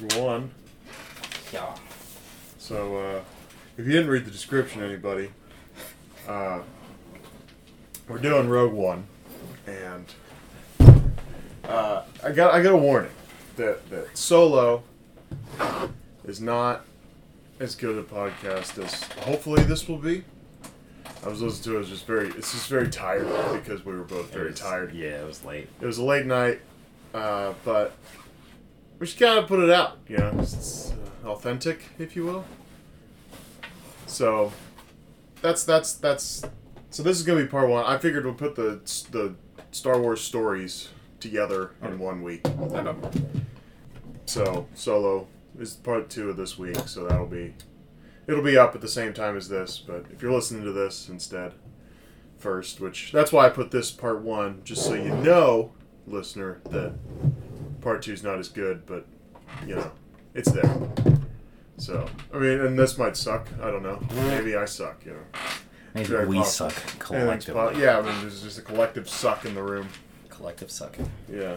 Rogue One. Yeah. So, uh, if you didn't read the description, anybody, uh, we're doing Rogue One, and uh, I got I got a warning that that Solo is not as good a podcast as hopefully this will be. I was listening to it, it was just very it's just very tired because we were both very was- tired. Yeah, it was late. It was a late night, uh, but we should kind of put it out, you know, it's uh, authentic, if you will. So that's that's that's so this is gonna be part one. I figured we'll put the the Star Wars stories together in one week. So Solo is part two of this week, so that'll be it'll be up at the same time as this. But if you're listening to this instead first, which that's why I put this part one, just so you know, listener, that part two is not as good, but you know, it's there. So I mean, and this might suck. I don't know. Maybe I suck. You know. Maybe Very we possible. suck po- collectively. yeah, I mean, there's just a collective suck in the room. Collective sucking. Yeah.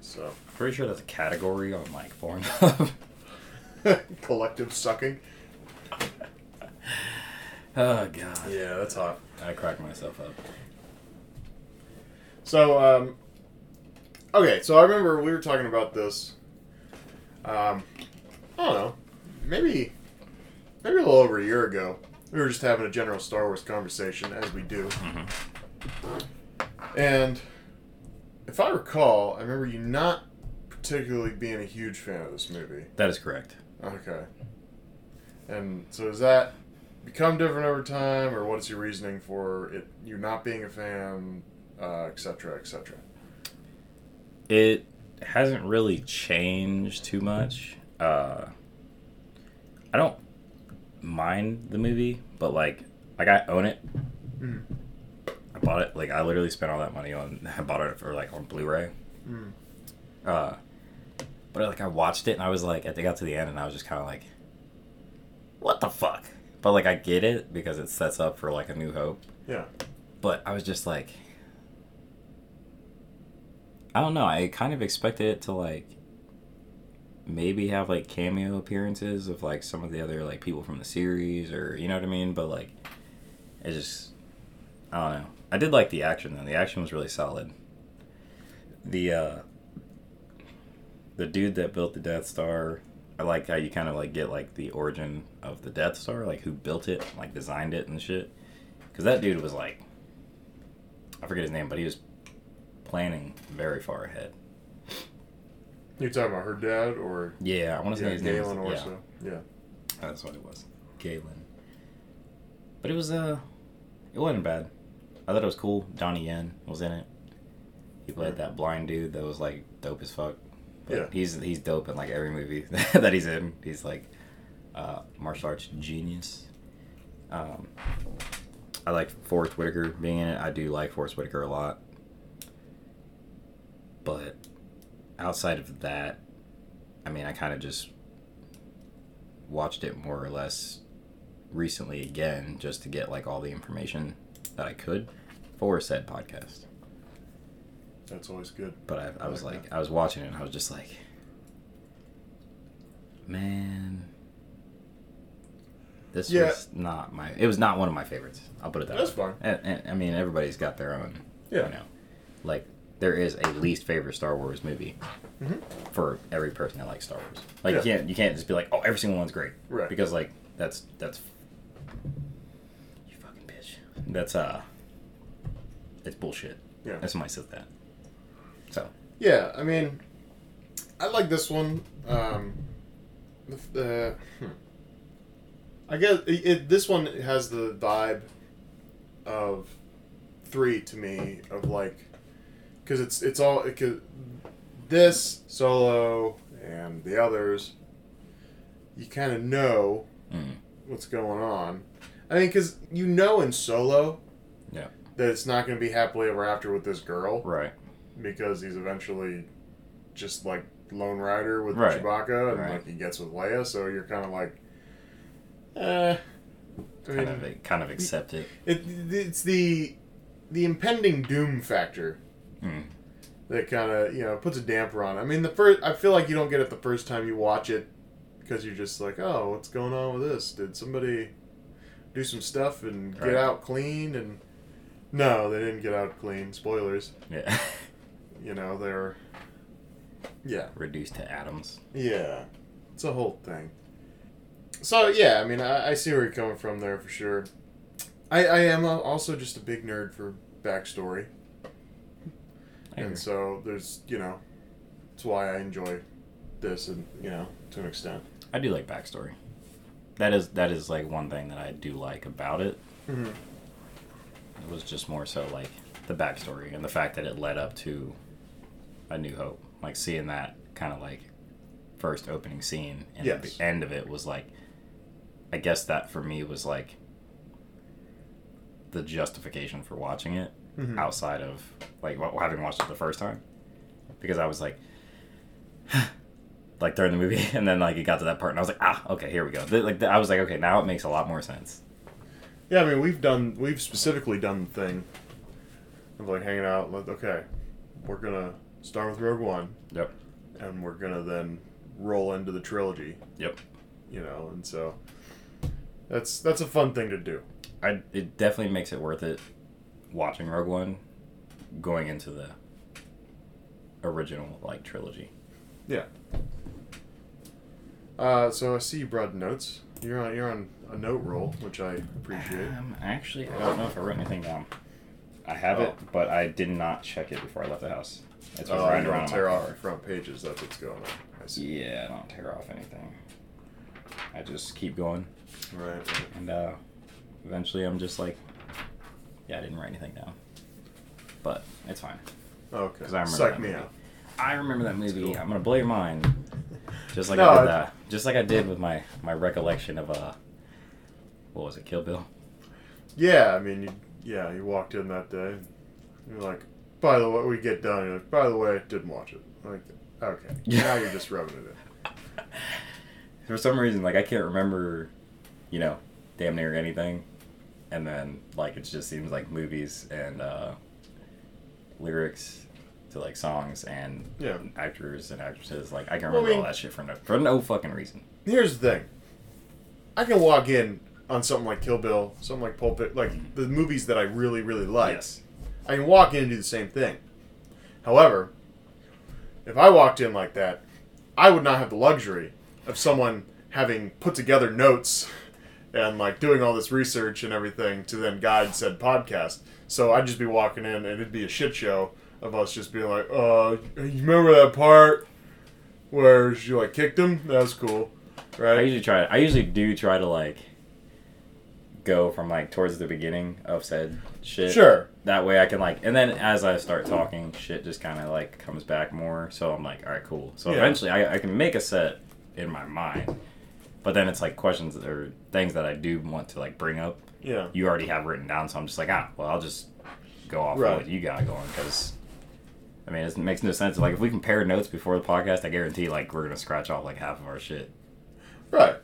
So Pretty sure that's a category on like Pornhub. collective sucking. oh god. Yeah, that's hot. I cracked myself up. So, um, okay, so I remember we were talking about this. Um, I don't know, maybe, maybe a little over a year ago. We were just having a general Star Wars conversation, as we do. And if I recall, I remember you not particularly being a huge fan of this movie. That is correct. Okay. And so does that become different over time, or what's your reasoning for it? You not being a fan, uh, et cetera, et cetera. It hasn't really changed too much. Uh, I don't mind the movie, but like, like I own it. Mm. I bought it. Like I literally spent all that money on. I bought it for like on Blu-ray. Mm. Uh, but like I watched it and I was like, I got to the end and I was just kind of like, what the fuck? But like I get it because it sets up for like a New Hope. Yeah. But I was just like, I don't know. I kind of expected it to like maybe have like cameo appearances of like some of the other like people from the series or you know what I mean. But like, it just I don't know. I did like the action though. The action was really solid. The uh the dude that built the Death Star. I like how you kind of like get like the origin of the Death Star, like who built it, like designed it and shit. Because that dude was like, I forget his name, but he was planning very far ahead. You talking about her dad or Yeah, I want to say yeah, his name. Galen was, Orso? Yeah. Yeah, that's what it was, Galen. But it was uh, it wasn't bad. I thought it was cool. Donnie Yen was in it. He played that blind dude that was like dope as fuck. But Yeah. he's he's dope in like every movie that he's in. He's like uh, martial arts genius. Um, I like Forest Whitaker being in it. I do like Forest Whitaker a lot. But outside of that, I mean, I kind of just watched it more or less recently again just to get like all the information that I could for said podcast. That's always good. But I, I was like like, I was watching it and I was just like, man, this Yeah. was not my. It was not one of my favorites. I'll put it that That's way. fine. And, and I mean, everybody's got their own. Yeah. You know, like there is a least favorite Star Wars movie Mhm. for every person that likes Star Wars. Like you can't you can't just be like, oh, every single one's great. Right. Because like that's that's you fucking bitch. That's uh, it's bullshit. Yeah. If somebody says that. So Yeah, I mean, I like this one. Um, the, the hmm. I guess it, it, this one has the vibe of three to me of like, because it's it's all it could, this Solo and the others, you kind of know Mm. what's going on. I mean, because you know in Solo, Yeah. that it's not going to be happily ever after with this girl Right. because he's eventually just like Lone Rider with Right. Chewbacca and Right. like he gets with Leia, so you're kind of like, eh. I Kind mean, of kind of accept it. it, it's the the impending doom factor Mm. that kind of you know puts a damper on. it. I mean, the first I feel like you don't get it the first time you watch it because you're just like, oh, what's going on with this? Did somebody do some stuff and get Right. out clean? And no, they didn't get out clean. Spoilers. Yeah. You know, they're yeah, Reduced to atoms. yeah, it's a whole thing. So yeah, I mean, I, I see where you're coming from there for sure. I, I am also just a big nerd for backstory. And so there's you know it's why i enjoy this and you know to an extent I do like backstory. That is that is like one thing that I do like about it. mm-hmm. It was just more so like the backstory and the fact that it led up to A New Hope. Like seeing that kind of like first opening scene and Yes. the end of it was like, I guess that for me was like the justification for watching it Mhm. outside of like having watched it the first time because I was like. like during the movie, and then like it got to that part, and I was like, ah, okay, here we go. Like I was like, okay, now it makes a lot more sense. yeah i mean we've done we've specifically done the thing of like hanging out like okay we're gonna start with rogue one Yep. and we're gonna then roll into the trilogy Yep. you know and so that's that's a fun thing to do I it definitely makes it worth it watching Rogue One, going into the original like trilogy. yeah uh, so i see you brought notes you're on you're on a note roll which i appreciate Um, actually, I don't know if I wrote anything down. I have it, but I did not check it before I left the house. It's Oh, riding around tear off your front pages. That's what's going on. I see. Yeah, I don't tear off anything. I just keep going, Right. right. and uh, eventually I'm just like, yeah, I didn't write anything down, but it's fine. Okay. 'Cause I remember Psych that me movie. out. I remember that movie. cool. I'm gonna blow your mind, just like No, I I- did that. Just like I did with my my recollection of uh, what was it, Kill Bill? Yeah, I mean, you, yeah, you walked in that day. You're like, by the way, we get done. You're like, by the way, I didn't watch it. Like, okay, now you're just rubbing it in. For some reason, like I can't remember, you know, damn near anything, and then like it just seems like movies and uh, lyrics to like songs and Yeah. actors and actresses. Like I can Well, I remember all that shit for no for no fucking reason. Here's the thing. I can walk in on something like Kill Bill, something like Pulp Fiction, like the movies that I really, really like. Yes. I can walk in and do the same thing. However, if I walked in like that, I would not have the luxury of someone having put together notes and like doing all this research and everything to then guide said podcast. So I'd just be walking in and it'd be a shit show of us just being like, "Uh, you remember that part where she like kicked him? That was cool, right?" I usually try. I usually do try to like go from like towards the beginning of said shit. Sure. That way I can like, and then as I start talking, shit just kind of like comes back more. So I'm like, all right, cool. So Yeah. eventually I, I can make a set in my mind, but then it's like questions or things that I do want to like bring up. Yeah. You already have written down, so I'm just like, ah, well, I'll just go off Right. of what you got going because. I mean, it makes no sense. Like, if we compare notes before the podcast, I guarantee, like, we're gonna scratch off like half of our shit. Right.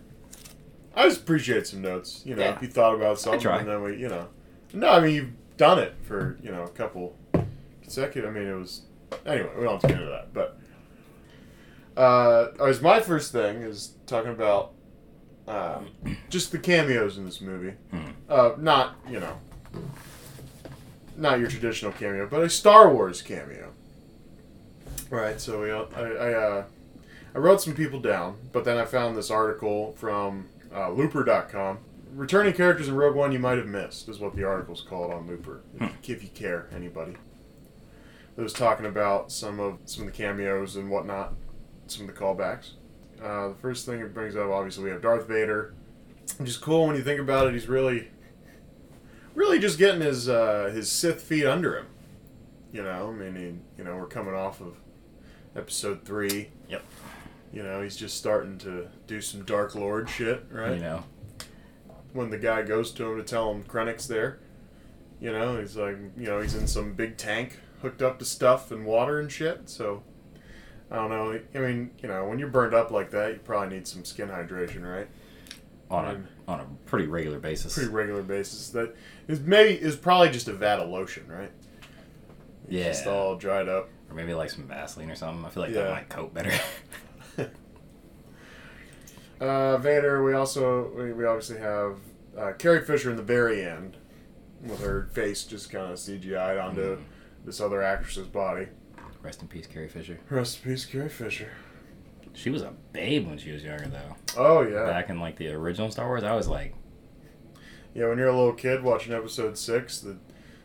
I just appreciate some notes. You know, Yeah. if you thought about something, try. and then we, you know, no, I mean you've done it for you know a couple consecutive. I mean it was anyway. We don't have to get into that, but uh, as my first thing is talking about um, just the cameos in this movie. Hmm. Uh, not you know, not your traditional cameo, but a Star Wars cameo. Right. So we, I, I uh, I wrote some people down, but then I found this article from uh, Looper.com. Returning characters in Rogue One you might have missed is what the article's called on Looper. If, if you care, anybody. It was talking about some of some of the cameos and whatnot, some of the callbacks. Uh, the first thing it brings up, obviously, we have Darth Vader, which is cool when you think about it. He's really, really just getting his uh, his Sith feet under him. You know, I mean, he, you know, we're coming off of episode three. Yep. You know, he's just starting to do some Dark Lord shit, right? You know, When the guy goes to him to tell him Krennic's there, you know, he's like, you know, he's in some big tank hooked up to stuff and water and shit. So, I don't know. I mean, you know, when you're burned up like that, you probably need some skin hydration, right? on a on a pretty regular basis. Pretty regular basis. That is maybe is probably just a vat of lotion, right? It's Yeah. Just all dried up. or maybe like some Vaseline or something. I feel like Yeah. that might coat better. Uh, Vader. We also we, we obviously have uh, Carrie Fisher in the very end, with her face just kind of CGI'd onto Mm. this other actress's body. Rest in peace, Carrie Fisher. Rest in peace, Carrie Fisher. She was a babe when she was younger, though. Oh yeah, Back in like the original Star Wars, I was like, yeah. When you're a little kid watching Episode Six, the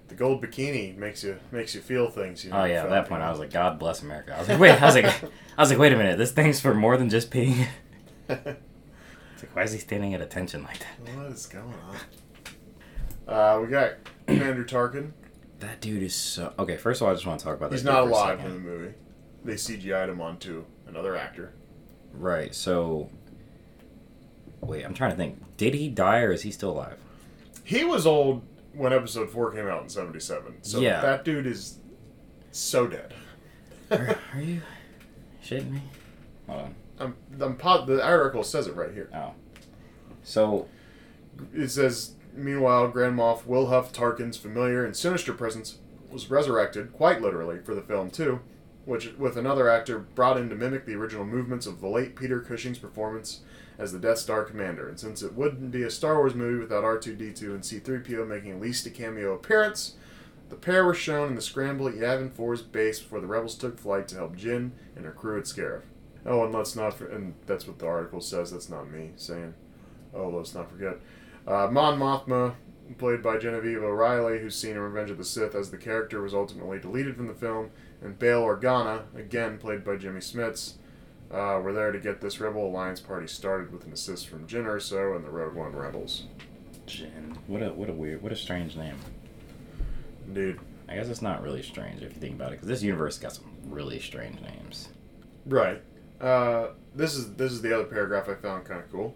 the gold bikini makes you makes you feel things. You know, oh yeah. At that point. I was like, God bless America. I was like, wait. I was like, I was like, wait a minute. This thing's for more than just peeing. It's like, why is he standing at attention like that? what is going on? Uh, we got Commander Tarkin. That dude is so okay. First of all, I just want to talk about He's not dude for a alive in the movie. They CGI'd him onto another actor. Right. So, wait. I'm trying to think. Did he die or is he still alive? He was old when Episode Four came out in '77. So Yeah. that dude is so dead. are, are you shitting me? Hold on. I'm, I'm po- the article says it right here. Oh. So It says, meanwhile, Grand Moff Wilhuff Tarkin's familiar and sinister presence was resurrected, quite literally, for the film too, which, with another actor, brought in to mimic the original movements of the late Peter Cushing's performance as the Death Star commander. And since it wouldn't be a Star Wars movie without R2D2 and C3PO making at least a cameo appearance, the pair were shown in the scramble at Yavin 4's base before the rebels took flight to help Jyn and her crew at Scarif. Oh, and let's not, for- and that's what the article says. That's not me saying. Oh, let's not forget. Uh, Mon Mothma, played by Genevieve O'Reilly, who's seen in Revenge of the Sith as the character was ultimately deleted from the film, and Bail Organa, again played by Jimmy Smits, uh, were there to get this Rebel Alliance party started with an assist from Jyn Erso and the Rogue One Rebels. Jyn. What a what a weird what a strange name. Dude, I guess it's not really strange if you think about it, because this universe got some really strange names. right. Uh, this is this is the other paragraph I found kind of cool.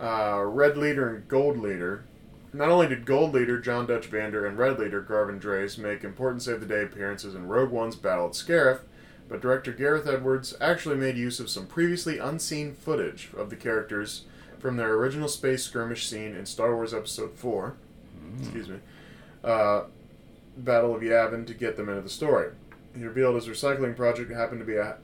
Uh, Red Leader and Gold Leader. Not only did Gold Leader John Dutch Vander and Red Leader Garven Dreis make important Save the Day appearances in Rogue One's Battle at Scarif, but director Gareth Edwards actually made use of some previously unseen footage of the characters from their original space skirmish scene in Star Wars Episode 4. Excuse me. Uh, Battle of Yavin to get them into the story. He revealed his recycling project happened to be a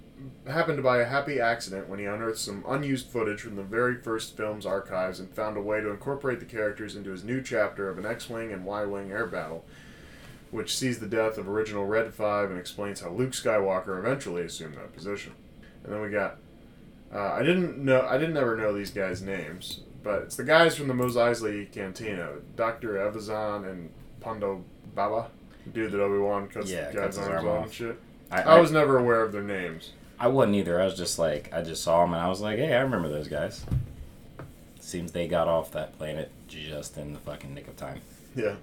happened to by a happy accident when he unearthed some unused footage from the very first film's archives and found a way to incorporate the characters into his new chapter of an X-wing and Y-wing air battle, which sees the death of original Red Five and explains how Luke Skywalker eventually assumed that position. And then we got uh, I didn't know I didn't ever know these guys' names, but it's the guys from the Mos Eisley Cantina, Doctor Evazan and Ponda Baba, dude that Obi Wan cuts Yeah, the guy's arms arm off and shit. I, I was never aware of their names. I wasn't either. I was just like, I just saw them and I was like, hey, I remember those guys. Seems they got off that planet just in the fucking nick of time. Yeah.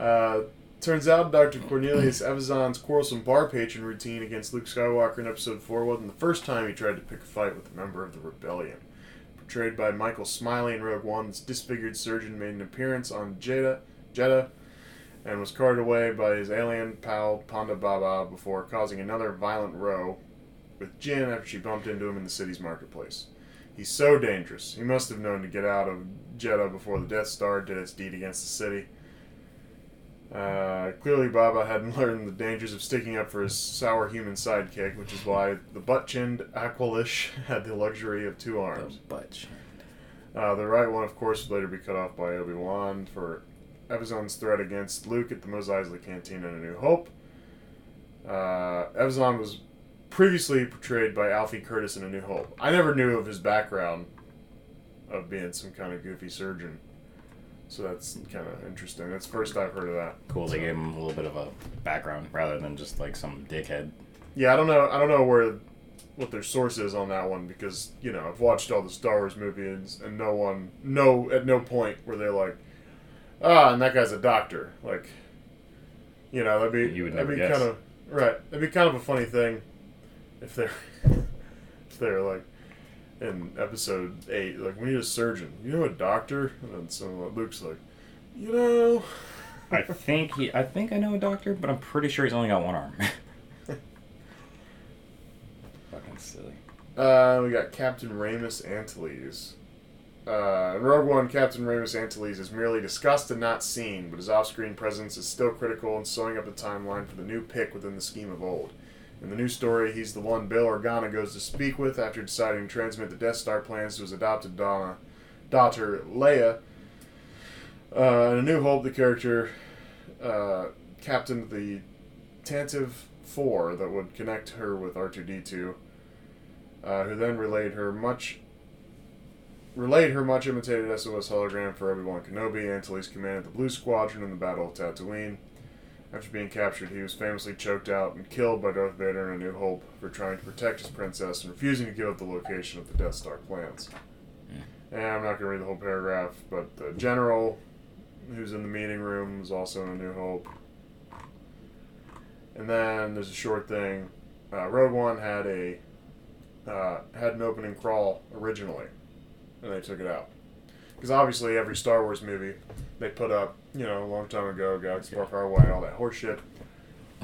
Uh, turns out Dr. Cornelius Evazan's quarrelsome bar patron routine against Luke Skywalker in Episode 4 wasn't the first time he tried to pick a fight with a member of the rebellion. Portrayed by Michael Smiley in Rogue One, this disfigured surgeon made an appearance on Jedha, Jedha and was carted away by his alien pal Ponda Baba before causing another violent row with Jyn after she bumped into him in the city's marketplace. He's so dangerous. He must have known to get out of Jedha before the Death Star did its deed against the city. Uh, clearly, Baba hadn't learned the dangers of sticking up for his sour human sidekick, which is why the butt-chinned Aqualish had the luxury of two arms. The butt chin. Uh, the right one, of course, would later be cut off by Obi Wan for Evazan's threat against Luke at the Mos Eisley Cantina in A New Hope. Uh, Evazan was previously portrayed by Alfie Curtis in A New Hope. I never knew of his background of being some kind of goofy surgeon, so that's kind of interesting. That's the first I've heard of that. Cool. They gave him a little bit of a background rather than just like some dickhead. Yeah, I don't know. I don't know where what their source is on that one because you know I've watched all the Star Wars movies and no one, no, at no point were they like, ah, and that guy's a doctor. Like, you know, that'd be You would that'd be kind of right. That'd be kind of a funny thing if they're if they're like in episode eight, like we need a surgeon. You know a doctor? And then some Luke's like, you know, I think he. I think I know a doctor, but I'm pretty sure he's only got one arm. Fucking silly. uh, we got Captain Raymus Antilles. Uh, in Rogue One, Captain Raymus Antilles is merely discussed and not seen, but his off-screen presence is still critical in sewing up the timeline for the new pick within the scheme of old. In the new story, he's the one Bail Organa goes to speak with after deciding to transmit the Death Star plans to his adopted Donna, daughter, Leia. Uh, in A New Hope, the character uh, captained the Tantive 4 that would connect her with R2-D2, uh, who then relayed her much relayed her much imitated SOS hologram for Obi-Wan Kenobi. Antilles commanded the Blue Squadron in the Battle of Tatooine. After being captured, he was famously choked out and killed by Darth Vader in A New Hope for trying to protect his princess and refusing to give up the location of the Death Star plans. And I'm not going to read the whole paragraph, but the general who's in the meeting room was also in A New Hope. And then there's a short thing. Uh, Rogue One had a uh, had an opening crawl originally, and they took it out because obviously every Star Wars movie they put up, you know, a long time ago, Galaxy Far Far Away, all that horseshit.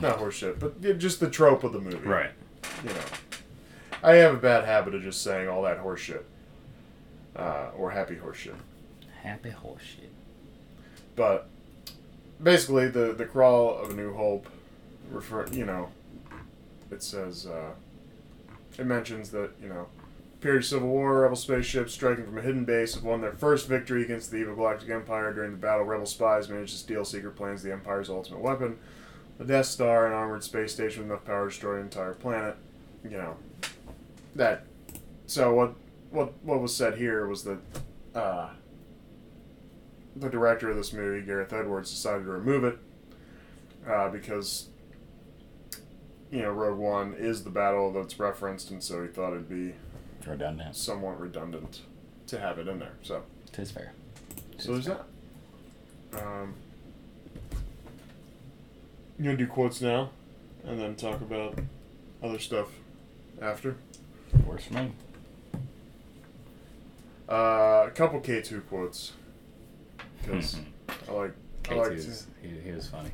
Not horseshit, but yeah, just the trope of the movie. Right. You know, I have a bad habit of just saying all that horseshit, uh, or happy horseshit. Happy horseshit. But basically, the the crawl of A New Hope, refer you know, it says uh, it mentions that you know, period of Civil War, Rebel spaceships striking from a hidden base have won their first victory against the evil Galactic Empire during the battle. Rebel spies managed to steal secret plans, the Empire's ultimate weapon, the Death Star, an armored space station with enough power to destroy an entire planet. You know, that. So what what what was said here was that. Uh, the director of this movie, Gareth Edwards, decided to remove it uh, because you know Rogue One is the battle that's referenced, and so he thought it'd be Redundant. somewhat redundant to have it in there. So, Tis fair. so there's that. Um, you gonna do quotes now, and then talk about other stuff after. Works for me. Uh, a couple K two quotes because I like I K2 like to. is- he, he was funny.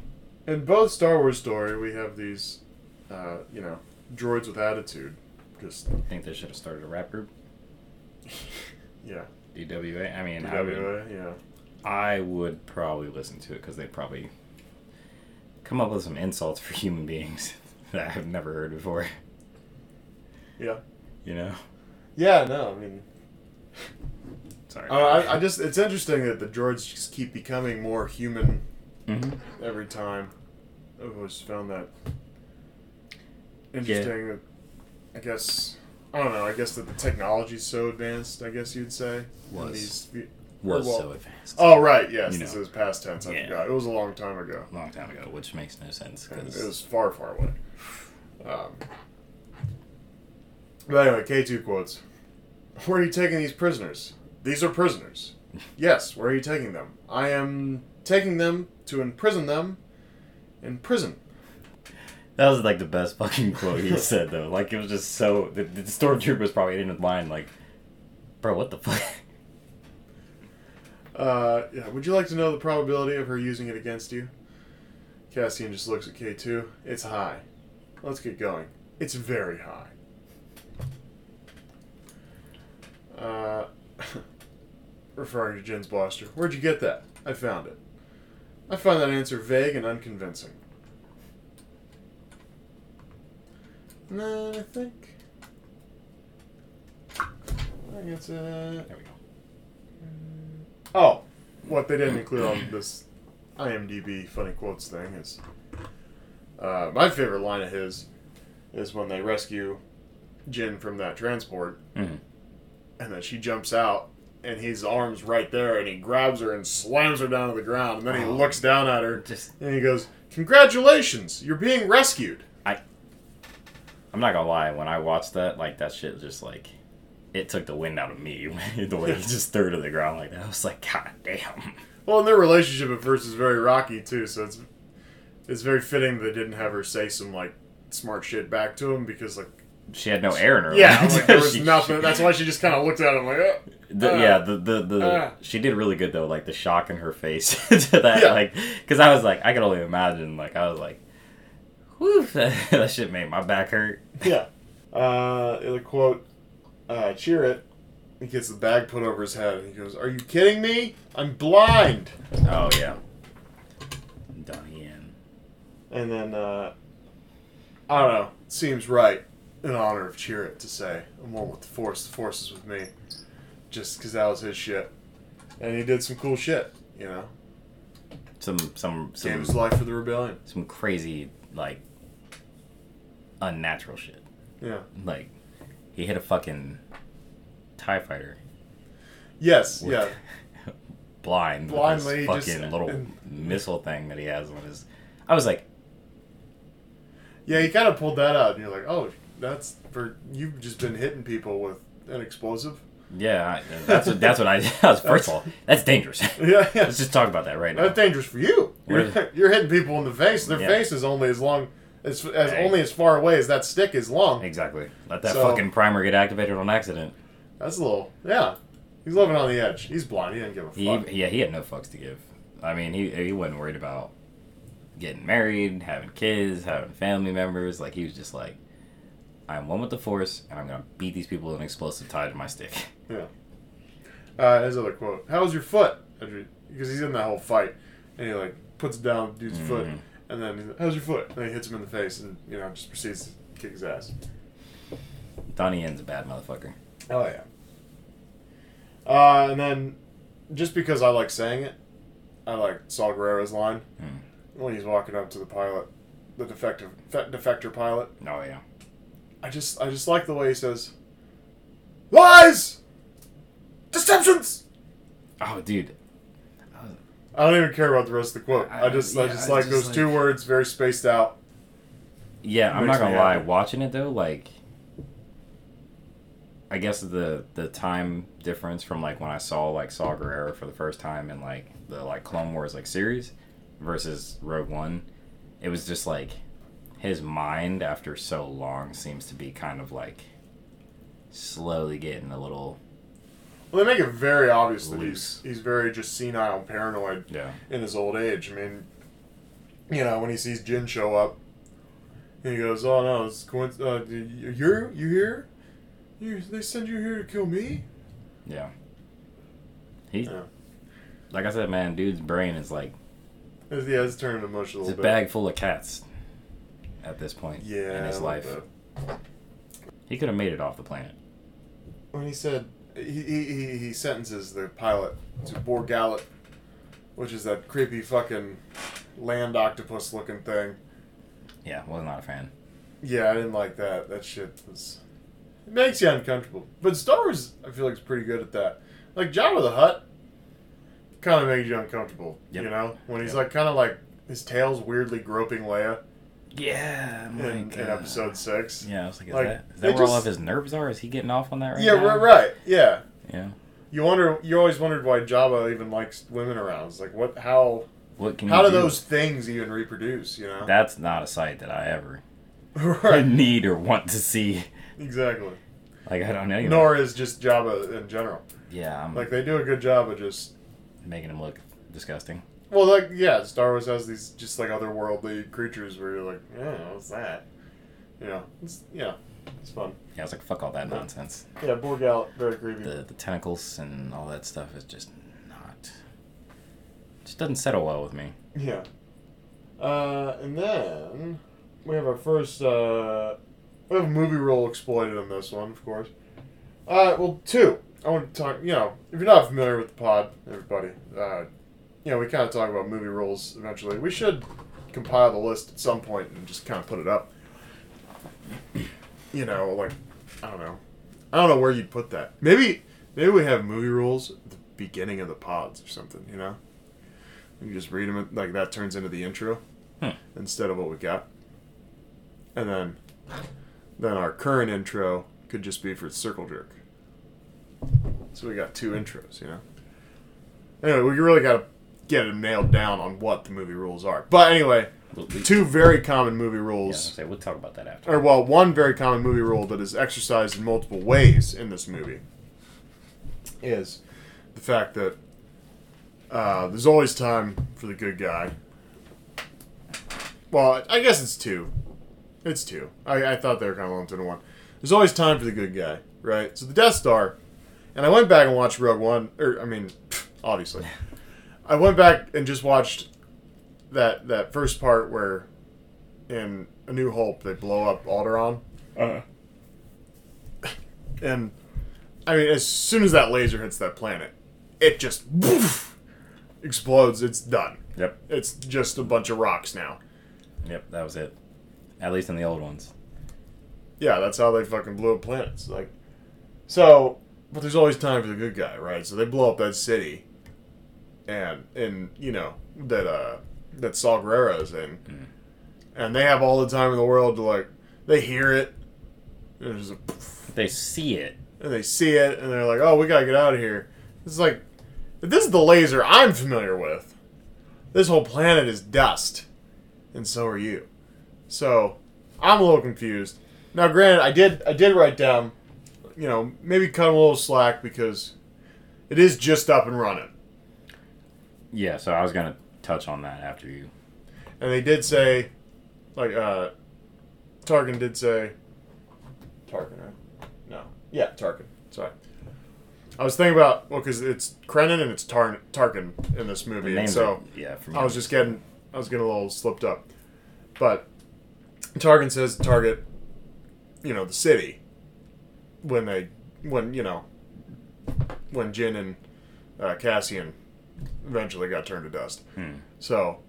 In both Star Wars story, we have these, uh, you know, droids with attitude. Just I think they should have started a rap group. yeah, DWA. I mean, I would, DWA, yeah. I would probably listen to it because they probably come up with some insults for human beings that I've never heard before. Yeah. You know. Yeah, no, I mean, Sorry. uh, I, I just, it's interesting that the droids just keep becoming more human Mhm. every time. I've always found that interesting. That I guess, I don't know, I guess that the technology's so advanced, I guess you'd say. Was. these- Was well- so advanced. Oh, right, yes, You this know. is past tense, I Yeah. forgot. It was a long time ago. long time ago, which makes no sense because It was far, far away. Um, but anyway, K2 quotes. Where are you taking these prisoners? These are prisoners. Yes, where are you taking them? I am taking them to imprison them in prison. That was like the best fucking quote he said though. Like it was just so the, the stormtroopers probably in his mind like, bro, what the fuck? Uh, yeah, would you like to know the probability of her using it against you? Cassian just looks at K2. It's high. Let's get going. It's very high. Uh, referring to Jyn's blaster. Where'd you get that? I found it. I find that answer vague and unconvincing. No, I think. I think it's uh. There we go. Oh, what they didn't include on this IMDb funny quotes thing is uh, my favorite line of his is when they rescue Jyn from that transport, Mhm. and then she jumps out, and his arms right there, and he grabs her and slams her down to the ground, and then he Oh. looks down at her, Just and he goes, "Congratulations, you're being rescued." I'm not gonna lie, when I watched that, like that shit just like it took the wind out of me the way he just threw her to the ground like that. I was like, God damn. Well, and their relationship at first is very rocky too, so it's it's very fitting they didn't have her say some like smart shit back to him because like she had no air in her. Yeah, like there was She- nothing. That's why she just kind of looked at him like, uh, The, Uh, yeah, the the, the uh. she did really good though. Like the shock in her face to that, Yeah. like, because I was like, I could only imagine. Like, I was like, whew, that, shit made my back hurt. yeah. Uh, the quote, uh, Chirrut. He gets the bag put over his head and he goes, "Are you kidding me? I'm blind." Oh yeah, Donnie Yen. And then uh, I don't know. It seems right in honor of Chirrut to say, "I'm one with the Force. The Force is with me," just because that was his shit, and he did some cool shit. You know, Some some gave some his life for the rebellion. some crazy like unnatural shit. Yeah. Like he hit a fucking Tie Fighter Yes. Yeah. blind, Blindly, this just- little and- missile thing that he has on his. I was like, Yeah. He kind of pulled that out, and you're like, "Oh, that's for you've just been hitting people with an explosive." yeah, I, that's what, that's what I. was. First of all, that's dangerous. Yeah. Yeah. Let's just talk about that right now. That's dangerous for you. You're, you're hitting people in the face. Their Yeah. face is only as long as as Hey. only as far away as that stick is long. Exactly. Let that So- fucking primer get activated on accident. That's a little yeah. He's living on the edge. He's blind. He didn't give a He fuck. yeah, he had no fucks to give. I mean, he he wasn't worried about getting married, having kids, having family members. Like he was just like, I'm one with the force, and I'm gonna beat these people with an explosive tied to my stick. Yeah. Uh, his other quote: "How's your foot?" Because he's in that whole fight, and he like puts down dude's foot, Mhm. And then he's like, "How's your foot?" And then he hits him in the face, and you know just proceeds to kick his ass. Donnie Yen's a bad motherfucker. Oh yeah. Uh, and then, just because I like saying it, I like Saw Gerrera's line Hmm. when he's walking up to the pilot, the defective fe- defector pilot. Oh yeah. I just I just like the way he says, "Lies, deceptions." Oh dude. I don't even care about the rest of the quote. I, I- just I just I like just those two words, very spaced out. Yeah, I'm not gonna lie. happy. Watching it though, like, I guess the the time difference from like when I saw like Saw Gerrera for the first time in like the like Clone Wars like series versus Rogue One, it was just like his mind after so long seems to be kind of like slowly getting a little Well, they make it very obvious that he's he's very just senile and paranoid yeah in his old age. I mean, you know, when he sees Jyn show up, and he goes, "Oh no, it's coinc- uh, you- you're you here? You they send you here to kill me?" yeah. He Yeah. like I said, man, dude's brain is like It's- Yeah, it's turning emotional. it's a bit. bag full of cats at this point Yeah, in his life. He could have made it off the planet. when he said he, he, he, sentences the pilot to Bor Gullet, which is that creepy fucking land octopus looking thing. Yeah, was not a fan. Yeah, I didn't like that. That shit was. It makes you uncomfortable. But Star Wars, I feel like, is pretty good at that. Like Jabba the Hutt, kind of makes you uncomfortable. Yep. You know, when he's Yep. like kind of like his tail's weirdly groping Leia Yeah, in, in uh, episode six. Yeah, I was like, is Like, that is that where all of his nerves are? Is he getting off on that right yeah, now? right, right. Yeah. Yeah. You wonder. You always wondered why Jabba even likes women around. It's like, what? How? What can How you do those things even reproduce? You know. That's not a sight that I ever right. need or want to see. Exactly. Like I don't know. Know. Nor is just Jabba in general. Yeah, I'm Like they do a good job of just making him look disgusting. Well, like yeah, Star Wars has these just like otherworldly creatures where you're like, yeah, what's that? You know, it's yeah, it's fun. Yeah, I was like, fuck all that nonsense. Yeah, Borgal, very creepy. The the tentacles and all that stuff is just not. Just doesn't settle well with me. Yeah. Uh, and then we have our first. Uh, we have a movie role exploited in this one, of course. Uh, well, two. I want to talk. You know, if you're not familiar with the pod, everybody, uh, you know, we kind of talk about movie roles eventually. We should compile the list at some point and just kind of put it up. You know, like I don't know, I don't know where you'd put that. Maybe, maybe we have movie rules at the beginning of the pods or something. You know, you just read them like that turns into the intro Hmm. instead of what we got, and then, then our current intro could just be for circle jerk. So we got two intros, you know. Anyway, we really got to get it nailed down on what the movie rules are. But anyway, We'll, we, two very common movie yeah, rules. gonna say, we'll talk about that after. or well, one very common movie rule that is exercised in multiple ways in this movie is the fact that uh, there's always time for the good guy. Well, I guess it's two. It's two. I, I thought they were kind of lumped into one. There's always time for the good guy, right? So the Death Star, and I went back and watched Rogue One, or I mean, obviously, I went back and just watched that that first part where in A New Hope they blow up Alderaan, Uh, and I mean, as soon as that laser hits that planet, it just woof, explodes. It's done. yep, It's just a bunch of rocks now. yep, that was it. At least in the old ones. Yeah, that's how they fucking blew up planets. Like, so, but there's always time for the good guy, right? So they blow up that city, and and you know that uh that Saw Gerrera's in, and they have all the time in the world to like they hear it, there's a They see it. and they see it, and they're like, oh, we gotta get out of here. It's like, this is the laser I'm familiar with. This whole planet is dust, and so are you. So, I'm a little confused. Now, granted, I did I did write down, you know, maybe cut a little slack because it is just up and running, Yeah, so I was gonna touch on that after you. and they did say, like, uh, Tarkin did say, Tarkin, right? No, yeah, Tarkin. Sorry. I was thinking about well, because it's Krenin and it's Tar- Tarkin in this movie, and so are, yeah, for me. I was just getting, I was getting a little slipped up. But Tarkin says target, you know, the city when they, when you know, when Jyn and uh, Cassian eventually got turned to dust. Hmm. So,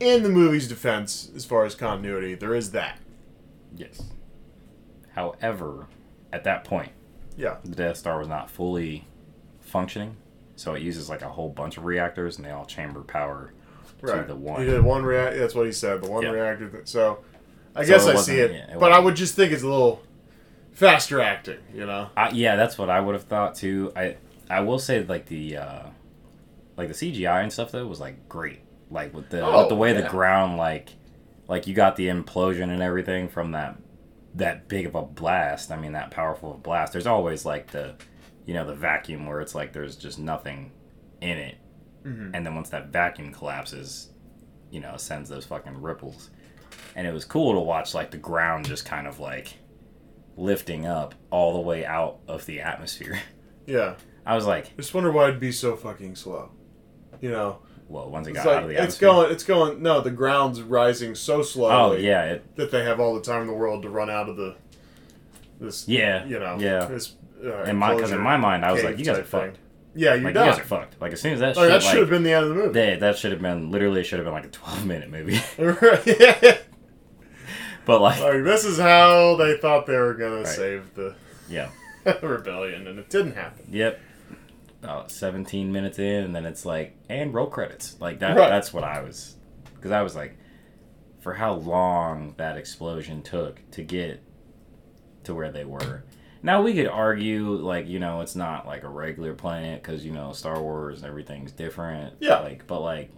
in the movie's defense, as far as continuity, there is that. Yes. However, at that point, Yeah. the Death Star was not fully functioning, so it uses like a whole bunch of reactors, and they all chamber power Right. to the one. He did one react. That's what he said. The one Yeah. reactor. Th- so, I So guess I see it, yeah, it but I would just think it's a little faster acting. You know. I, yeah, that's what I would have thought too. I I will say like the uh, like the CGI and stuff though was like great. Like with the Oh, with the way yeah. the ground like like you got the implosion and everything from that that big of a blast. I mean that powerful of a blast. There's always like the you know the vacuum where it's like there's just nothing in it, Mhm. and then once that vacuum collapses, you know, sends those fucking ripples. And it was cool to watch like the ground just kind of like lifting up all the way out of the atmosphere. Yeah. I was like, I just wonder why it'd be so fucking slow. You know, well, once it it's got out like of the it's atmosphere. going, it's going. No, the ground's rising so slowly. Oh yeah, it, that they have all the time in the world to run out of the this. Yeah, you know. yeah. This, uh, in my because in my mind I was like, you guys are thing. fucked. Yeah, you're Like you guys are fucked. Like as soon as that Like, shit that should have been the end of the movie. they, that should have been literally should have been like a twelve minute movie. but like Like this is how they thought they were gonna Right. save the yeah, rebellion, and it didn't happen. yep. About seventeen minutes in, and then it's like and roll credits. Like that. Right. That's what I was because I was like, for how long that explosion took to get to where they were. Now we could argue like you know it's not like a regular planet because you know Star Wars and everything's different. Yeah. Like but like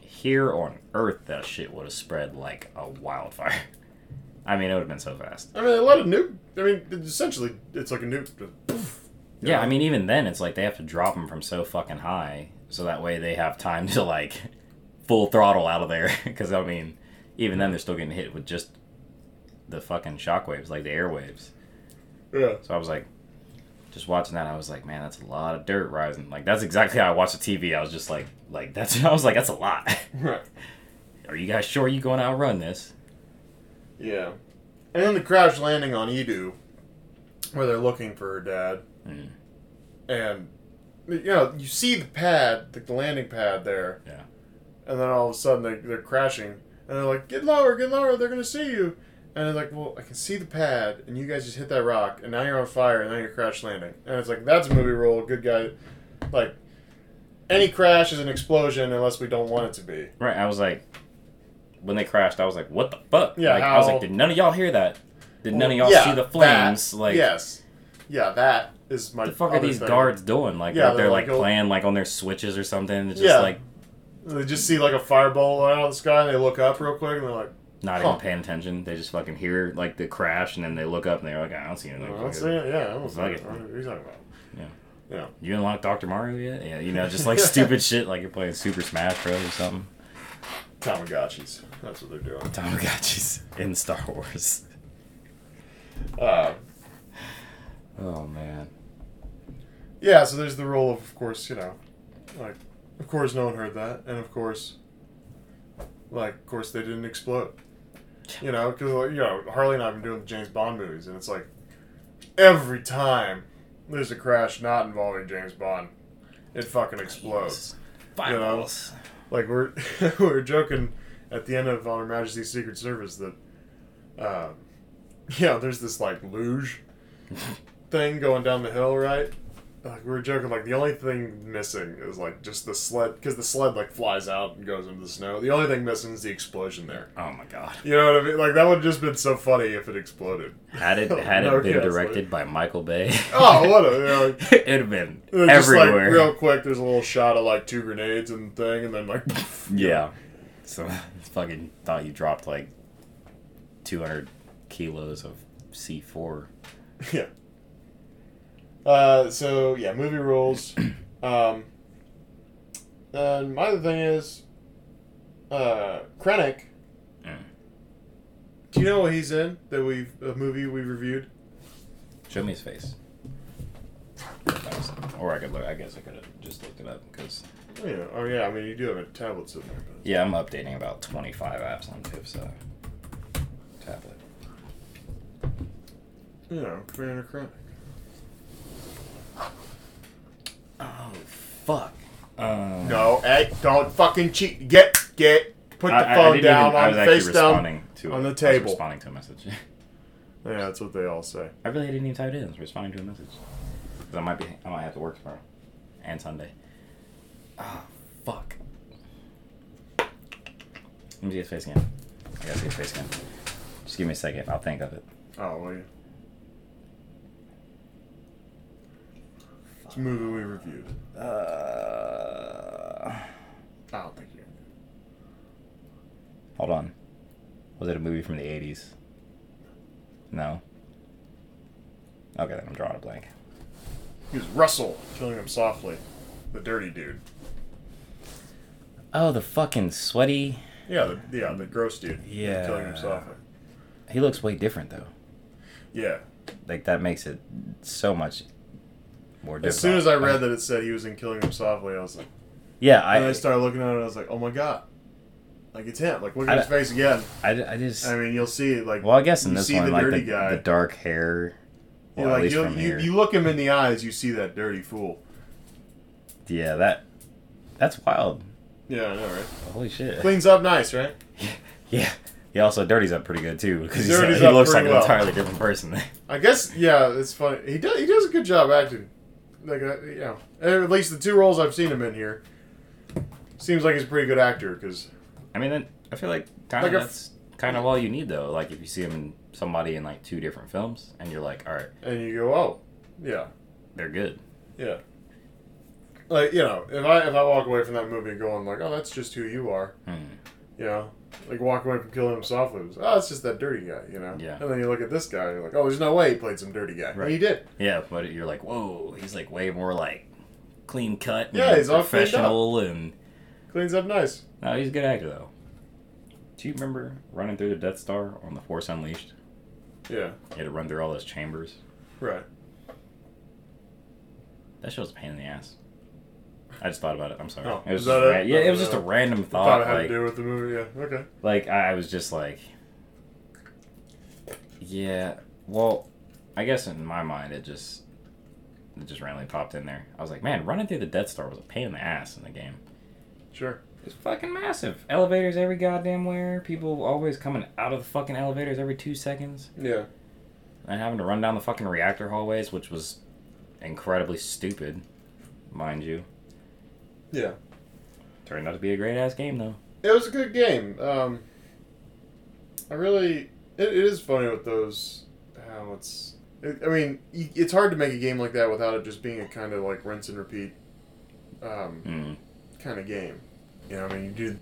here on Earth that shit would have spread like a wildfire. I mean it would have been so fast. I mean, a lot of nuke. I mean, essentially, it's like a nuke. just poof, Yeah, know? I mean even then it's like they have to drop them from so fucking high so that way they have time to like full throttle out of there because I mean even then they're still getting hit with just the fucking shockwaves like the airwaves. yeah. So I was like, just watching that, I was like, man, that's a lot of dirt rising. Like that's exactly how I watched the TV. I was just like, like that's. I was like, that's a lot. Right. Are you guys sure you going to outrun this? Yeah. And then the crash landing on Eadu, where they're looking for her dad, Mm. and you know you see the pad, the, landing pad there. Yeah. And then all of a sudden they, they're crashing, and they're like, "Get lower, get lower! They're gonna see you." And they're like, "Well, I can see the pad, and you guys just hit that rock, and now you're on fire, and now you're crash landing." And it's like that's a movie rule. Good guy, like any crash is an explosion unless we don't want it to be. Right. I was like, when they crashed, I was like, what the fuck? Yeah, Like, I was like, did none of y'all hear that? Did none of y'all Yeah, see the flames? that- like, yes, yeah, that is my. the fuck are these thing. guards doing? Like, Yeah, they're, they're like like, playing like on their switches or something. It's just Yeah. like, They just see like a fireball out of the sky, and they look up real quick, and they're like, Not Huh. even paying attention. They just fucking hear like the crash, and then they look up and they're like, I don't see anything. oh, "That's Fucking- it, yeah, I Fuck like, it. what are you talking about?" Yeah. Yeah. You unlocked Dr. Mario yet? Yeah, you know, just like stupid shit like you're playing Super Smash Bros. or something. Tamagotchis. That's what they're doing. Tamagotchis in Star Wars. Uh, Oh man. Yeah, so there's the role of, of course, you know, like, of course, no one heard that, and of course, like, of course, they didn't explode. You know, because you know Harley and I have been doing the James Bond movies, and it's like every time there's a crash not involving James Bond, it fucking explodes. Fireballs. Like we're we're joking at the end of On Her Majesty's Secret Service that, uh, yeah, there's this like luge thing going down the hill, right? Like we were joking, like the only thing missing is like just the sled, because the sled like flies out and goes into the snow. The only thing missing is the explosion there. Oh my god. You know what I mean? Like that would have just been so funny if it exploded. Had it had it been kiss, directed by Michael Bay, Oh, what a you know, like, it'd have been And then just like everywhere. real quick, there's a little shot of like two grenades and thing, and then like yeah. So fucking thought you dropped like 200 kilos of C4. yeah. Uh, so yeah, movie rules. Um, and my other thing is, uh, Krennic. Mm. Do you know what he's in? That we've a movie we reviewed. Show me his face. Or I could look. I guess I could have just looked it up because Oh yeah, oh yeah. I mean, you do have a tablet sitting there. But... yeah, I'm updating about 25 apps on Tiff's uh, tablet. You know, Commander Krennic. Oh fuck. Um, No, hey, don't fucking cheat. Get, get. Put the I- I- I phone didn't down even- I on was actually face down to on the I was table. responding to a message. Yeah, that's what they all say. I really didn't even type it in. I was responding to a message. Because I might be, I might have to work tomorrow and Sunday. Ah, fuck. Let me see his face again. I gotta see his face again. Just give me a second. I'll think of it. Oh, will yeah. It's a movie we reviewed. Uh, I don't think you. hold on. Was it a movie from the '80s? No. Okay, then I'm drawing a blank. He was Russell, killing him softly. The dirty dude. Oh, the fucking sweaty. Yeah, the yeah, the gross dude. Yeah. Killing him softly. He looks way different though. Yeah. Like that makes it so much more difficult. As soon as I read that it said he was in Killing Him Softly, I was like, yeah, and I I, started looking at it, I was like, oh my god. Like, it's him. Like, look at I- his face again. I, I just. I mean, you'll see, like, well, I guess in you this see one, the like dirty the, guy. the dark hair. you Well, at like, you, you, look him in the eyes, you see that dirty fool. Yeah, that. That's wild. Yeah, I know, right? Holy shit. Cleans up nice, right? Yeah. He also dirties up pretty good too because He he dirties up looks like pretty an entirely different person. I guess yeah, it's funny. He does he does a good job acting. Like uh, you know, at least the two roles I've seen him in here, seems like he's a pretty good actor. Because I mean, then I feel like kind of a- that's kind of all you need though. Like if you see him in somebody in like two different films and you're like, all right, and you go, oh, yeah, they're good. yeah. Like you know, if I if I walk away from that movie going like, oh, that's just who you are, Hmm. you know, like walk away from Killing Him Softly, it was, oh, it's just that dirty guy, you know. Yeah. And then you look at this guy, and you're like, oh, there's no way he played some dirty guy. Right. And he did. Yeah, but you're like, whoa, he's like way more like clean cut. And Yeah, he's professional and Cleans up nice. no, he's a good actor though. Do you remember running through the Death Star on the Force Unleashed? Yeah. You had to run through all those chambers. Right. That show's a pain in the ass. I just thought about it. I'm sorry. Oh, it was just that ra- it? yeah, it was just a uh, random Thought thought. it had like, to do with the movie. Yeah. Okay. like I I was just like, yeah. Well, I guess in my mind it just it just randomly popped in there. I was like, man, running through the Death Star was a pain in the ass in the game. Sure. It's fucking massive. Elevators every goddamn where. People always coming out of the fucking elevators every two seconds. Yeah. And having to run down the fucking reactor hallways, which was incredibly stupid, mind you. Yeah. Turned out to be a great ass game though. It was a good game. Um, I really, it, it is funny with those. How it's. It, I mean, it's hard to make a game like that without it just being a kind of like rinse and repeat, um, Mm. kind of game. You know, I mean, you do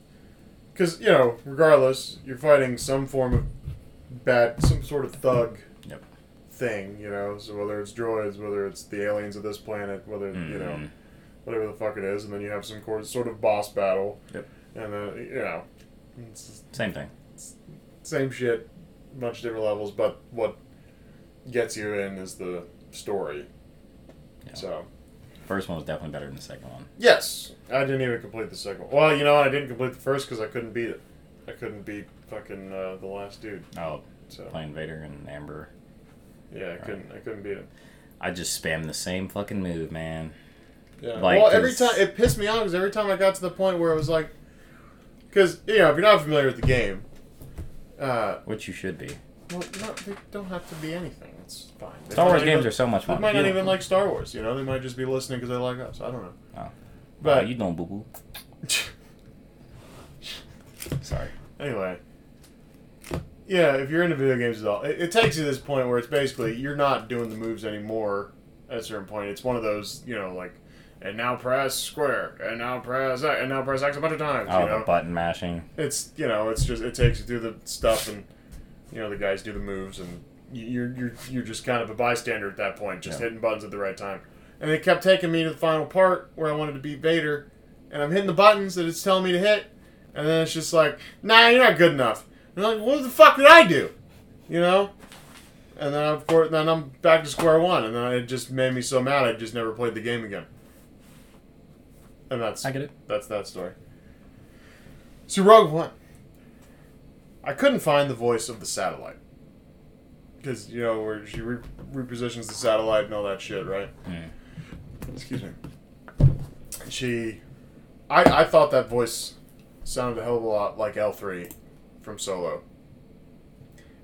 because you know, regardless, you're fighting some form of bad, some sort of thug Yep. thing. You know, so whether it's droids, whether it's the aliens of this planet, whether you know, Mhm. Whatever the fuck it is, and then you have some sort of boss battle. Yep. And then you know, it's Same thing. same shit, bunch of different levels, but what gets you in is the story. Yeah. So First one was definitely better than the second one. yes, I didn't even complete the second. one. Well, you know. I didn't complete the first because I couldn't beat it. I couldn't beat fucking uh, the last dude. Oh, So playing Vader and Amber. yeah, I couldn't. I couldn't beat it. I just spam the same fucking move, man. Yeah. Like, well, every time it pissed me off because every time I got to the point where it was like, because you know, if you're not familiar with the game, uh, Which you should be. well, no, they don't have to be anything. It's fine. They Star Wars games even- are so much fun. They might not even like Star Wars. You know, they might just be listening because they like us. I don't know. Oh. Wow, But you don't boo boo. Sorry. anyway, yeah, if you're into video games at all, it, it takes you to this point where it's basically you're not doing the moves anymore. At a certain point, it's one of those you know like, and now press square, and now press X, and now press X a bunch of times. Oh, you know? the button mashing. it's you know it's just it takes you through the stuff and you know the guys do the moves and you- you're you're you're just kind of a bystander at that point just Yeah. hitting buttons at the right time. And it kept taking me to the final part where I wanted to beat Vader. And I'm hitting the buttons that it's telling me to hit. And then it's just like nah you're not good enough. And I'm like what the fuck did I do? You know? And then of course then I'm back to square one. And then it just made me so mad I just never played the game again and that's I get it. that's that story. So Rogue One. I couldn't find the voice of the satellite. Because, you know, where she re- repositions the satellite and all that shit, right? Hmm. Excuse me. She. I, I thought that voice sounded a hell of a lot like L3 from Solo.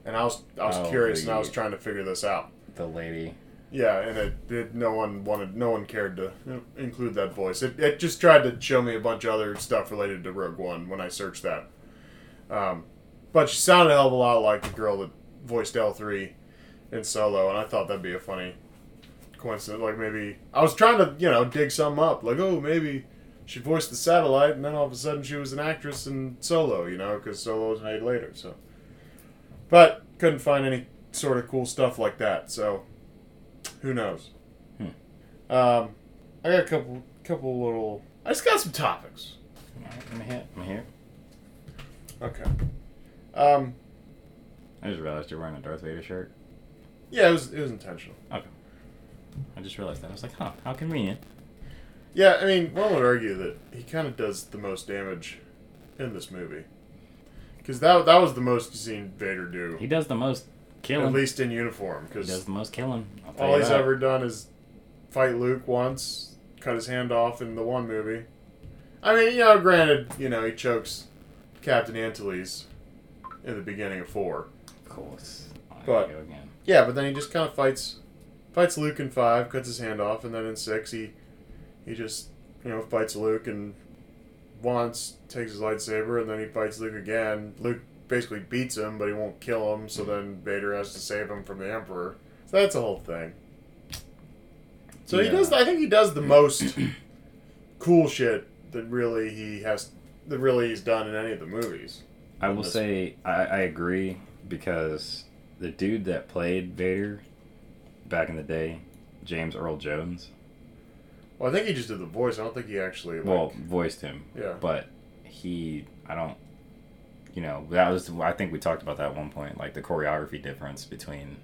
And I was I was Oh, curious and I was trying to figure this out. The lady. Yeah, and it, it no one wanted, no one cared to include that voice. It, it just tried to show me a bunch of other stuff related to Rogue One when I searched that. Um, but she sounded a hell of a lot like the girl that voiced L three in Solo, and I thought that'd be a funny coincidence. Like maybe I was trying to you know dig some up, like oh maybe she voiced the satellite, and then all of a sudden she was an actress in Solo, you know, because Solo was made later. So, but couldn't find any sort of cool stuff like that. So who knows? Hmm. Um, I got a couple, couple little. I just got some topics. I'm here. I'm here. Okay. Um, I just realized you're wearing a Darth Vader shirt. yeah, it was it was intentional. Okay. I just realized that. I was like, huh, how convenient. Yeah, I mean, one would argue that he kind of does the most damage in this movie, because that that was the most you've seen Vader do, He does the most killing. at least in uniform. he does Because the most killing. All he's that. ever done is fight Luke once, cut his hand off in the one movie. I mean, you know, granted, you know, he chokes Captain Antilles in the beginning of four. Of course. Oh, But- go again. Yeah, but then he just kind of fights fights Luke in five, cuts his hand off, and then in six he he just you know fights Luke and once takes his lightsaber, and then he fights Luke again. Luke basically beats him, but he won't kill him. So then Vader has to save him from the Emperor. So that's a whole thing. So he does. I think he does the most cool shit that really he has that really he's done in any of the movies. I will say I, I agree because the dude that played Vader back in the day, James Earl Jones, Well, I think he just did the voice. I don't think he actually. Like, well, voiced him, yeah. but he, I don't, you know, that was I think we talked about that at one point, like the choreography difference between,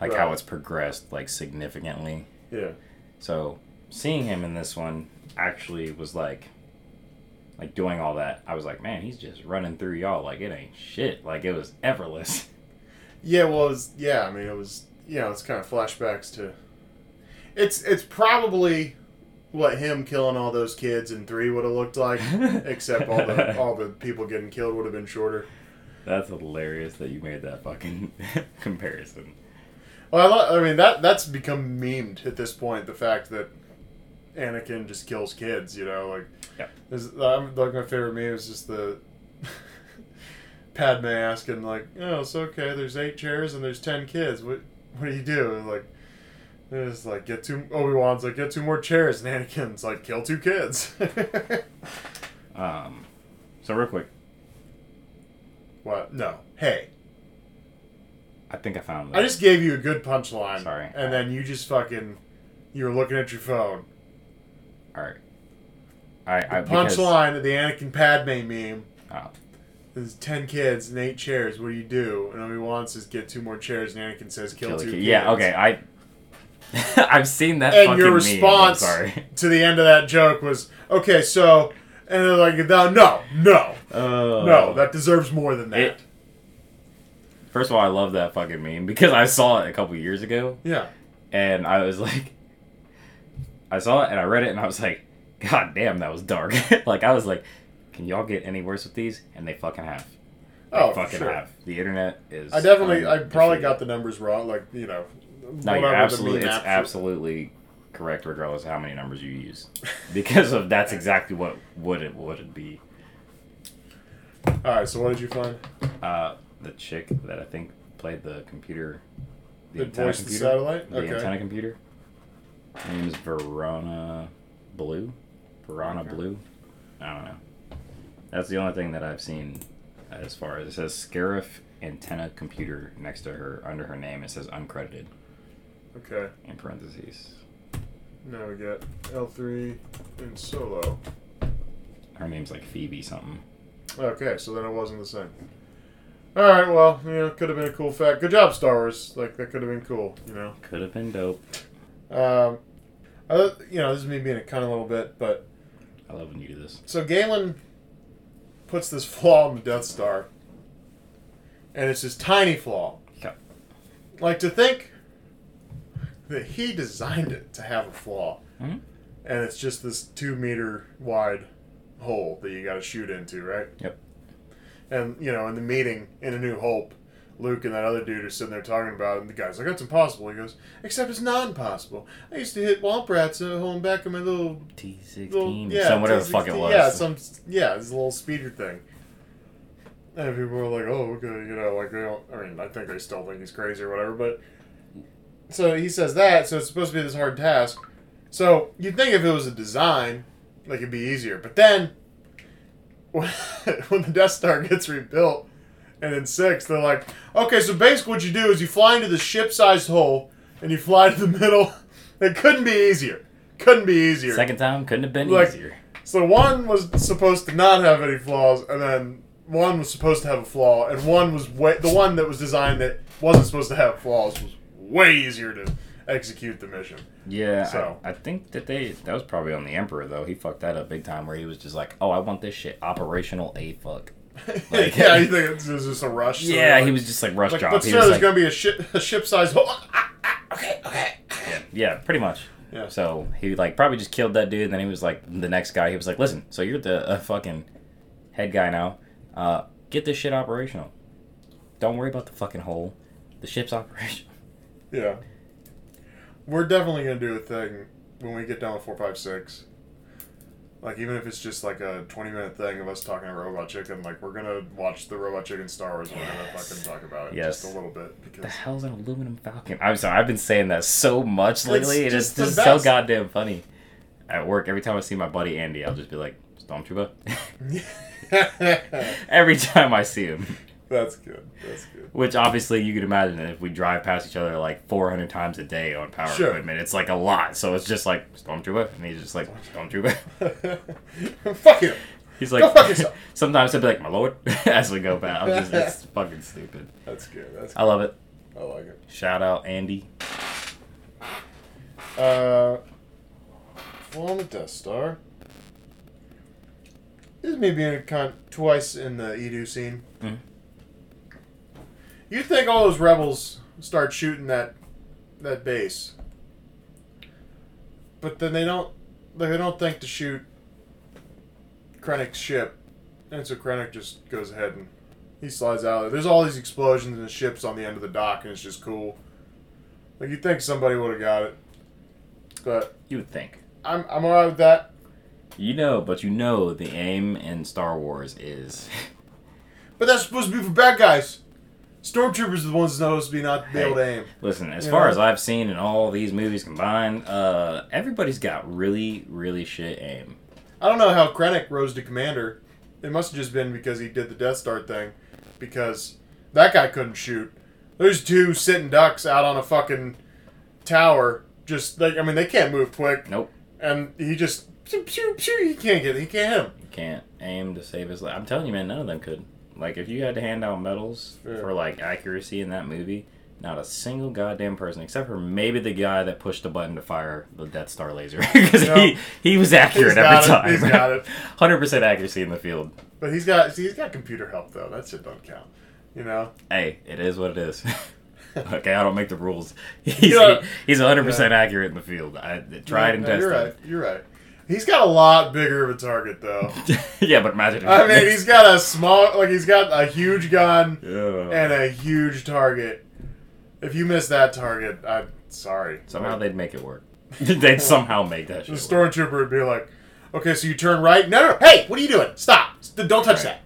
like how it's progressed like significantly. Yeah. So seeing him in this one actually was like, like doing all that. I was like, man, he's just running through y'all like it ain't shit. Like it was effortless. Yeah, well, it was, yeah. I mean, it was, you know, it's kind of flashbacks to. It's it's probably what him killing all those kids in three would have looked like, except all the all the people getting killed would have been shorter. That's hilarious that you made that fucking comparison. Well, I, lo- I mean that that's become memed at this point. The fact that Anakin just kills kids, you know, like. Yeah. This, I'm, like my favorite meme is just the. Padme asking like, "Oh, it's okay. There's eight chairs and there's ten kids. What what do you do?" And like, it's like get two. Obi Wan's like get two more chairs, and Anakin's like kill two kids. Um, so real quick, What? No. Hey, I think I found. I just gave you a good punchline. Sorry. And then you just fucking. You were looking at your phone. all right. I, I because- Punchline of the Anakin Padme meme. Oh. There's ten kids and eight chairs. What do you do? And Obi Wan says, "Get two more chairs." And Anakin says, "Kill, Kill two kid. kids." Yeah. Okay. I. I've seen that. And fucking your meme, response sorry. to the end of that joke was, "Okay, so," and they're like, "No, no, no, Oh. no. That deserves more than that." It- First of all, I love that fucking meme because I saw it a couple years ago, yeah. and I was like, I saw it and I read it and I was like, God damn, that was dark. like I was like, can y'all get any worse with these? And they fucking have. They Oh, fucking sure. have. The internet is. I definitely, I probably got the numbers wrong. Like you know, No, you're absolutely. It's absolutely correct, regardless of how many numbers you use, because of that's exactly what would it would it be. All right. So what did you find? Uh, the chick that I think played the computer, the The antenna voice the computer, satellite. the Okay. antenna computer. Her name is Verona Blue. Verona Okay. Blue. I don't know. That's the only thing that I've seen as far as it says Scarif antenna computer next to her under her name. It says uncredited Okay. in parentheses. Now we got L three and Solo. Her name's like Phoebe something. Okay, so then it wasn't the same. All right. Well, you know, could have been a cool fact. Good job, Star Wars. Like that could have been cool. You know. Could have been dope. Um, I, you know, this is me being a cunt a little bit, but I love when you do this. so Galen puts this flaw in the Death Star, and it's this tiny flaw. Yep. Like to think that he designed it to have a flaw, Mhm. and it's just this two meter wide hole that you got to shoot into, right? Yep. And you know, in the meeting in A New Hope, Luke and that other dude are sitting there talking about it, and the guy's like, "That's impossible." He goes, "Except it's not impossible. I used to hit womp rats at home back in my little T little sixteen. some whatever the fuck it was. Yeah, some yeah, it's a little speeder thing. And people were like, "Oh, okay," you know, like they don't. I mean, I think they still think he's crazy or whatever. But so he says that. So it's supposed to be this hard task. So you'd think if it was a design, like it'd be easier. But then when, the Death Star gets rebuilt, and in six, they're like, "Okay, so basically what you do is you fly into the ship-sized hole and you fly to the middle." It couldn't be easier. Couldn't be easier. Second time couldn't have been Like- easier. So one was supposed to not have any flaws, and then one was supposed to have a flaw, and one was way the one that was designed that wasn't supposed to have flaws was way easier to execute the mission. Yeah, So- I, I think that they that was probably on the Emperor though. He fucked that up big time, where he was just like, "Oh, I want this shit operational a fuck." Like- yeah, you think it's, it's just a rush? so yeah, like- he was just like rush Like, job. sure, there's like, gonna be a ship a ship hole. Ah, ah, okay, okay. yeah, pretty much. Yeah. So he like probably just killed that dude. And then he was like the next guy. He was like, "Listen, so you're the uh, fucking head guy now. Uh, get this shit operational. Don't worry about the fucking hole. The ship's operational." Yeah. We're definitely gonna do a thing when we get down to four five six. Like even if it's just like a twenty minute thing of us talking about Robot Chicken, like we're gonna watch the Robot Chicken Star Wars and we're gonna fucking talk about it Yes. just a little bit Because the hell's an aluminum falcon? I'm sorry, I've been saying that so much lately. and just it's just so goddamn funny. At work, every time I see my buddy Andy, I'll just be like, Stormtrooper. every time I see him. That's good. That's good. Which obviously you could imagine that if we drive past each other like 400 times a day on power Sure. equipment, it's like a lot. So it's just like, Stormtrooper. And he's just like, Stormtrooper. Fuck him. He's Go like, fuck yourself. sometimes he'll be like, my lord, as we go past. I'm just, it's fucking stupid. That's good. That's good. I love it. I like it. Shout out Andy. Uh, on the Death Star. This is me being a cunt twice in the Eadu scene. Mhm. You think all those rebels start shooting that that base, but then they don't. They don't think to shoot Krennic's ship, and so Krennic just goes ahead and he slides out. Of there. There's all these explosions and the ships on the end of the dock, and it's just cool. Like you think somebody would have got it, but You would think. I'm I'm alright with that. You know, but you know the aim in Star Wars is But that's supposed to be for bad guys. Stormtroopers are the ones supposed to be not be able to aim. listen, as You far know? as I've seen in all these movies combined, uh everybody's got really, really shit aim. I don't know how Krennic rose to commander. It must have just been because he did the Death Star thing. Because that guy couldn't shoot. There's two sitting ducks out on a fucking tower. Just like I mean, they can't move quick, Nope. and he just pew, pew, pew, he can't get he can't hit him. You can't aim to save his life. I'm telling you, man, none of them could. Like, if you had to hand out medals Yeah. for like accuracy in that movie, not a single goddamn person, except for maybe the guy that pushed the button to fire the Death Star laser, because Yeah. he he was accurate every time. he's got it. Hundred percent accuracy in the field. But he's got see, he's got computer help though. That shit don't count. You know. Hey, it is what it is. okay, I don't make the rules. He's Yeah. he- he's 100 percent accurate in the field. I tried and No, tested. You're right. You're right. He's got a lot bigger of a target though. yeah, but imagine. I mean, he's got a small, like he's got a huge gun Yeah. and a huge target. If you miss that target, I'm sorry. somehow they'd make it work. they'd somehow make that the shit. work. stormtrooper would be like, "Okay, so you turn right. No, no, no. Hey, what are you doing? Stop! Don't touch Right. that."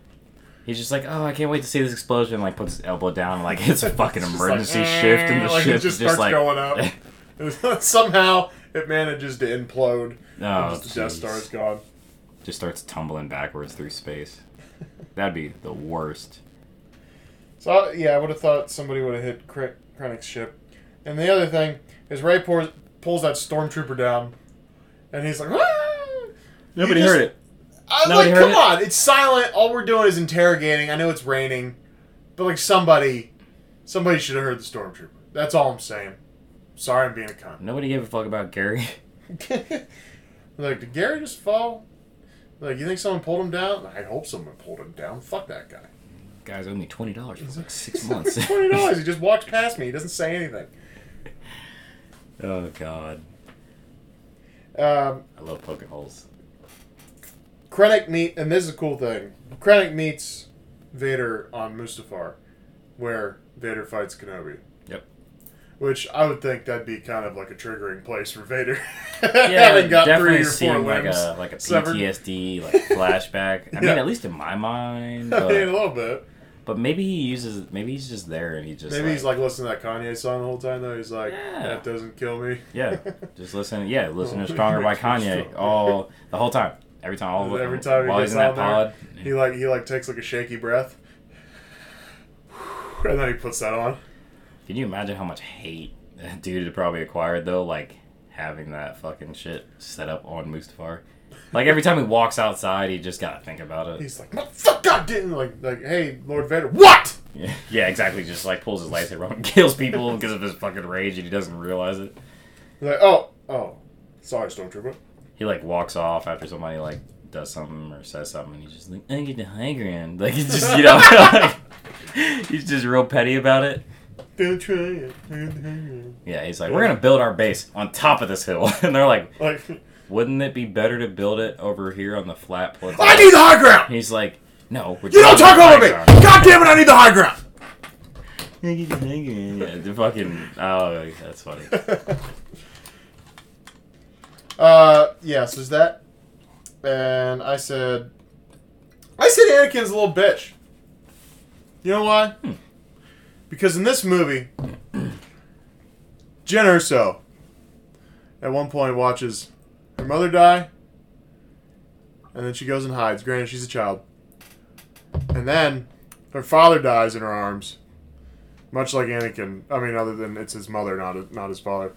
He's just like, oh, I can't wait to see this explosion. Like puts his elbow down, like it's a fucking It's emergency like, shift, and the eh, like, ship it just just starts like going up. Somehow it manages to implode. Oh, just the Death. Star is gone. just starts tumbling backwards through space. That'd be the worst. So yeah, I would have thought somebody would have hit Kren- Krennic's ship. And the other thing is Ray pours, pulls that stormtrooper down, and he's like, "Ah!" Nobody You just- heard it. I'm Nobody like, heard come it? on, it's silent. All we're doing is interrogating. I know it's raining, but like somebody, somebody should have heard the stormtrooper. That's all I'm saying. Sorry, I'm being a cunt. Nobody gave a fuck about Gary. like, did Gary just fall? Like, you think someone pulled him down? I hope someone pulled him down. Fuck that guy. Guys owe me twenty dollars for like six months. Twenty dollars. He just walks past me. He doesn't say anything. oh god, Um, I love poking holes. Krennic meet, and this is a cool thing. Krennic meets Vader on Mustafar, where Vader fights Kenobi. Yep. Which I would think that'd be kind of like a triggering place for Vader. Yeah, got definitely three or four seemed like limbs. a like a. PTSD like flashback. I mean, at least in my mind. I mean, a But, little bit. but maybe he uses. Maybe he's just there and he just. Maybe he's like listening to that Kanye song the whole time, though. He's like, Yeah. that doesn't kill me. Yeah, just listen. Yeah, listen Oh, to "Stronger" by Kanye all the whole time. Every time, all Every time he while gets he's in that there, pod. He like he like takes like a shaky breath, and then he puts that on. Can you imagine how much hate that dude had probably acquired though? Like having that fucking shit set up on Mustafar. Like every time he walks outside, he just gotta think about it. He's like, fuck, God damn! Like like, hey, Lord Vader, what? Yeah, yeah, exactly. Just like pulls his lightsaber out and kills people because of his fucking rage, and he doesn't realize it. He's like, oh, oh, sorry, Stormtrooper. He like walks off after somebody like does something or says something, and he's just like, "I get the high ground." Like he's just you know, like, he's just real petty about it. Yeah, he's like, "We're gonna build our base on top of this hill," and they're like, Like, "Wouldn't it be better to build it over here on the flat plateau?" I need the high ground. He's like, "No, we're You don't talk over me. ground." God damn it! I need the high ground. Yeah, the fucking oh, that's funny. Uh, yeah. So is that? And I said, I said Anakin's a little bitch. You know why? Hmm. Because in this movie, Jyn Erso at one point watches her mother die, and then she goes and hides. Granted, she's a child. And then her father dies in her arms, much like Anakin. I mean, other than it's his mother, not not his father,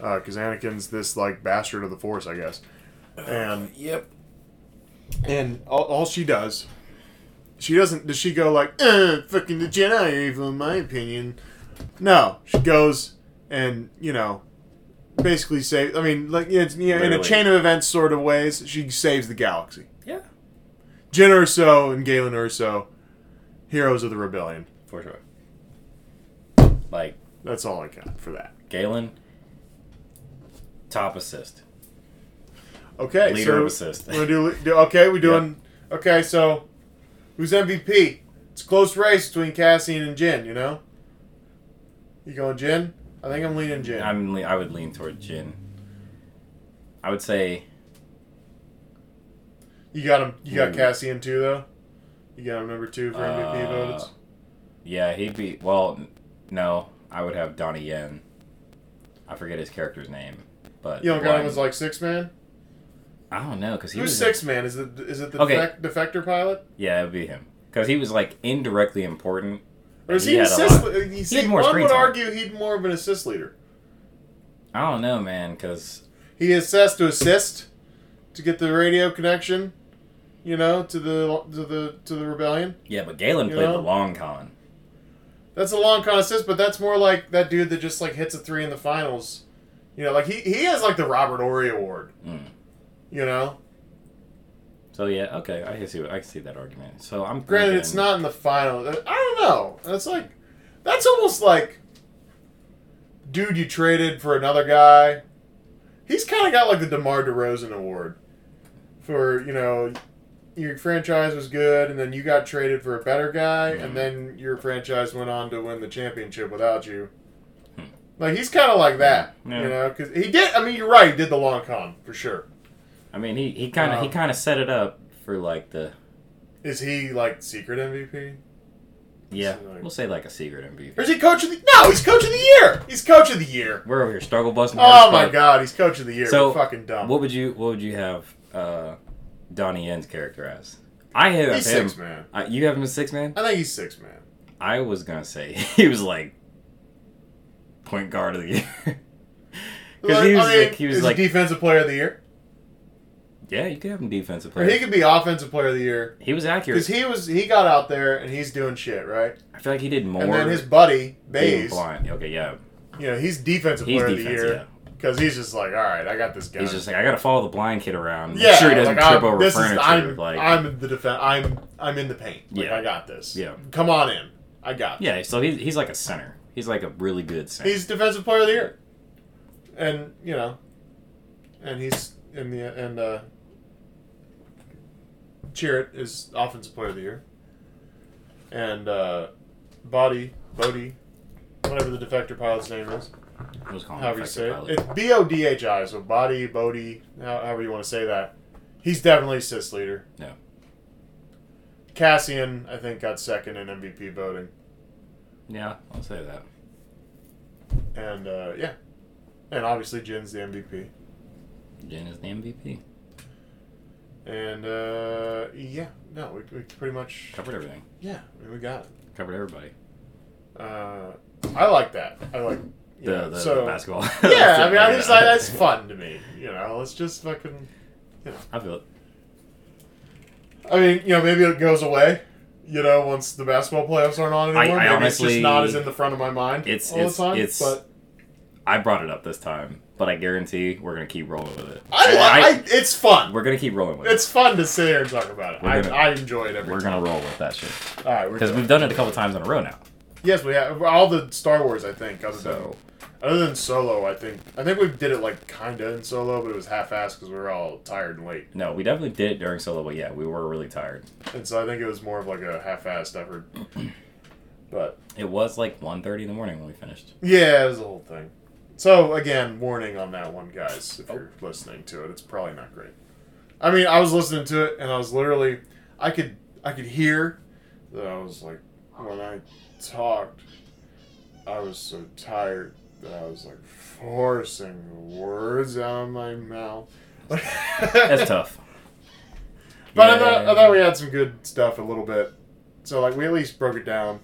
uh, because Anakin's this like bastard of the Force, I guess. And Yep. and all, all she does, she doesn't. Does she go like, uh, fucking the Jedi are evil, in my opinion? No, she goes and you know, basically save. I mean, like it's know, in a chain of events sort of ways, she saves the galaxy. Yeah, Jyn Erso and Galen Erso, heroes of the rebellion. for sure. Like That's all I got for that. Galen, top assist, Okay, leader so of assist. we're gonna do, do okay. We're doing okay. So who's MVP? It's a close race between Cassian and Jyn. You know, you going Jyn? I think I'm leaning Jyn. I'm le- I would lean toward Jyn. I would say you got him. You got Ooh. Cassian too, though. You got him number two for MVP Uh, votes. yeah he'd be well. No, I would have Donnie Yen. I forget his character's name, but You don't got him as like six man. I don't know because he Who's was six man? Is it is it the Okay. defect, defector pilot? Yeah, it'd be him because he was like indirectly important. Or is He he, an had a assist? lot. You see, had more one screen would time. argue he'd more of an assist leader. I don't know, man, because He assessed to assist to get the radio connection, you know, to the to the to the rebellion. yeah, but Galen You played know? the long con. That's a long con assist, but that's more like that dude that just like hits a three in the finals. You know, like he he has like the Robert Horry Award. Mm. You know, So yeah, okay, I can see I can see that argument. So I'm granted thinking- it's not in the final. I don't know. That's like that's almost like dude you traded for another guy. He's kind of got like the DeMar DeRozan award for you know your franchise was good and then you got traded for a better guy Mhm. and then your franchise went on to win the championship without you. Hmm. Like he's kind of like that, Yeah. you know, because he did. I mean, you're right. He did the long con for sure. I mean, he he kind of he Um, kind of set it up for like the Is he like secret MVP? yeah, like- we'll say like a secret MVP. Or is he coach of the? No, he's coach of the year. He's coach of the year. We're over here struggle busting. Oh my god, he's coach of the year. So, We're fucking dumb. What would you what would you have uh, Donnie Yen's character as? I have he's him. six man. Uh, you have him as six man. I think he's six man. I was gonna say he was like point guard of the year. Because he I was mean, like he was like defensive player of the year, yeah, you could have him defensive or player. he could be offensive player of the year He was accurate. because he was he got out there and he's doing shit right. I feel like he did more. and then his buddy being Baze, blind. Okay, yeah, you know, he's defensive he's player of the year because he's just like, all right, I got this guy. he's just like I gotta follow the blind kid around. Make yeah, sure he doesn't like, trip I'm, over this furniture. Is, I'm, like I'm the defense. I'm I'm in the paint. Like, Yeah. I got this. Yeah. come on in. I got. yeah, so he's he's like a center. He's like a really good center. He's defensive player of the year, and you know, and he's in the and uh, Chirrut is offensive player of the year, and uh, Body Bodie, whatever the defector pilot's name is, Let's call him however you say it, it's B O D H I. So Body Bodie, however you want to say that. He's definitely assist leader. Yeah. Cassian, I think, got second in MVP voting, Yeah, I'll say that. and uh, yeah, and obviously Jyn's the MVP. Jyn is the MVP. And uh, yeah, no, we, we pretty much Covered everything. yeah, I mean, we got it. Covered everybody. Uh, I like that. I like The, know, the, so the basketball. yeah. I mean, I just like that's fun to me. You know, let's just fucking. You know. I feel it. I mean, you know, maybe it goes away. You know, once the basketball playoffs aren't on I- anymore, I maybe honestly- it's just not as in the front of my mind It's- all it's- the time. it's- but I brought it up this time, but I guarantee we're gonna keep rolling with it. I, I, I, it's fun. we're gonna keep rolling with it. It's fun to sit here and talk about it. We're I, gonna- I enjoy it it. every We're time. gonna roll with that shit All right, we're because we've done it a couple times in a row now. yes, we have all the Star Wars. I think other So than Other than Solo, I think I think we did it like kinda in Solo, but it was half-assed because we were all tired and late, no, we definitely did it during solo, but yeah, we were really tired. and so I think it was more of like a half-assed effort. But It was like 1.30 in the morning when we finished. yeah, it was the whole thing. So again, warning on that one, guys. If you're listening to it, it's probably not great. I mean, I was listening to it, and I was literally, I could, I could hear that I was like, when I talked, I was so tired that I was like forcing the words out of my mouth. That's tough. But I, thought, I thought we had some good stuff a little bit. So like we at least broke it down.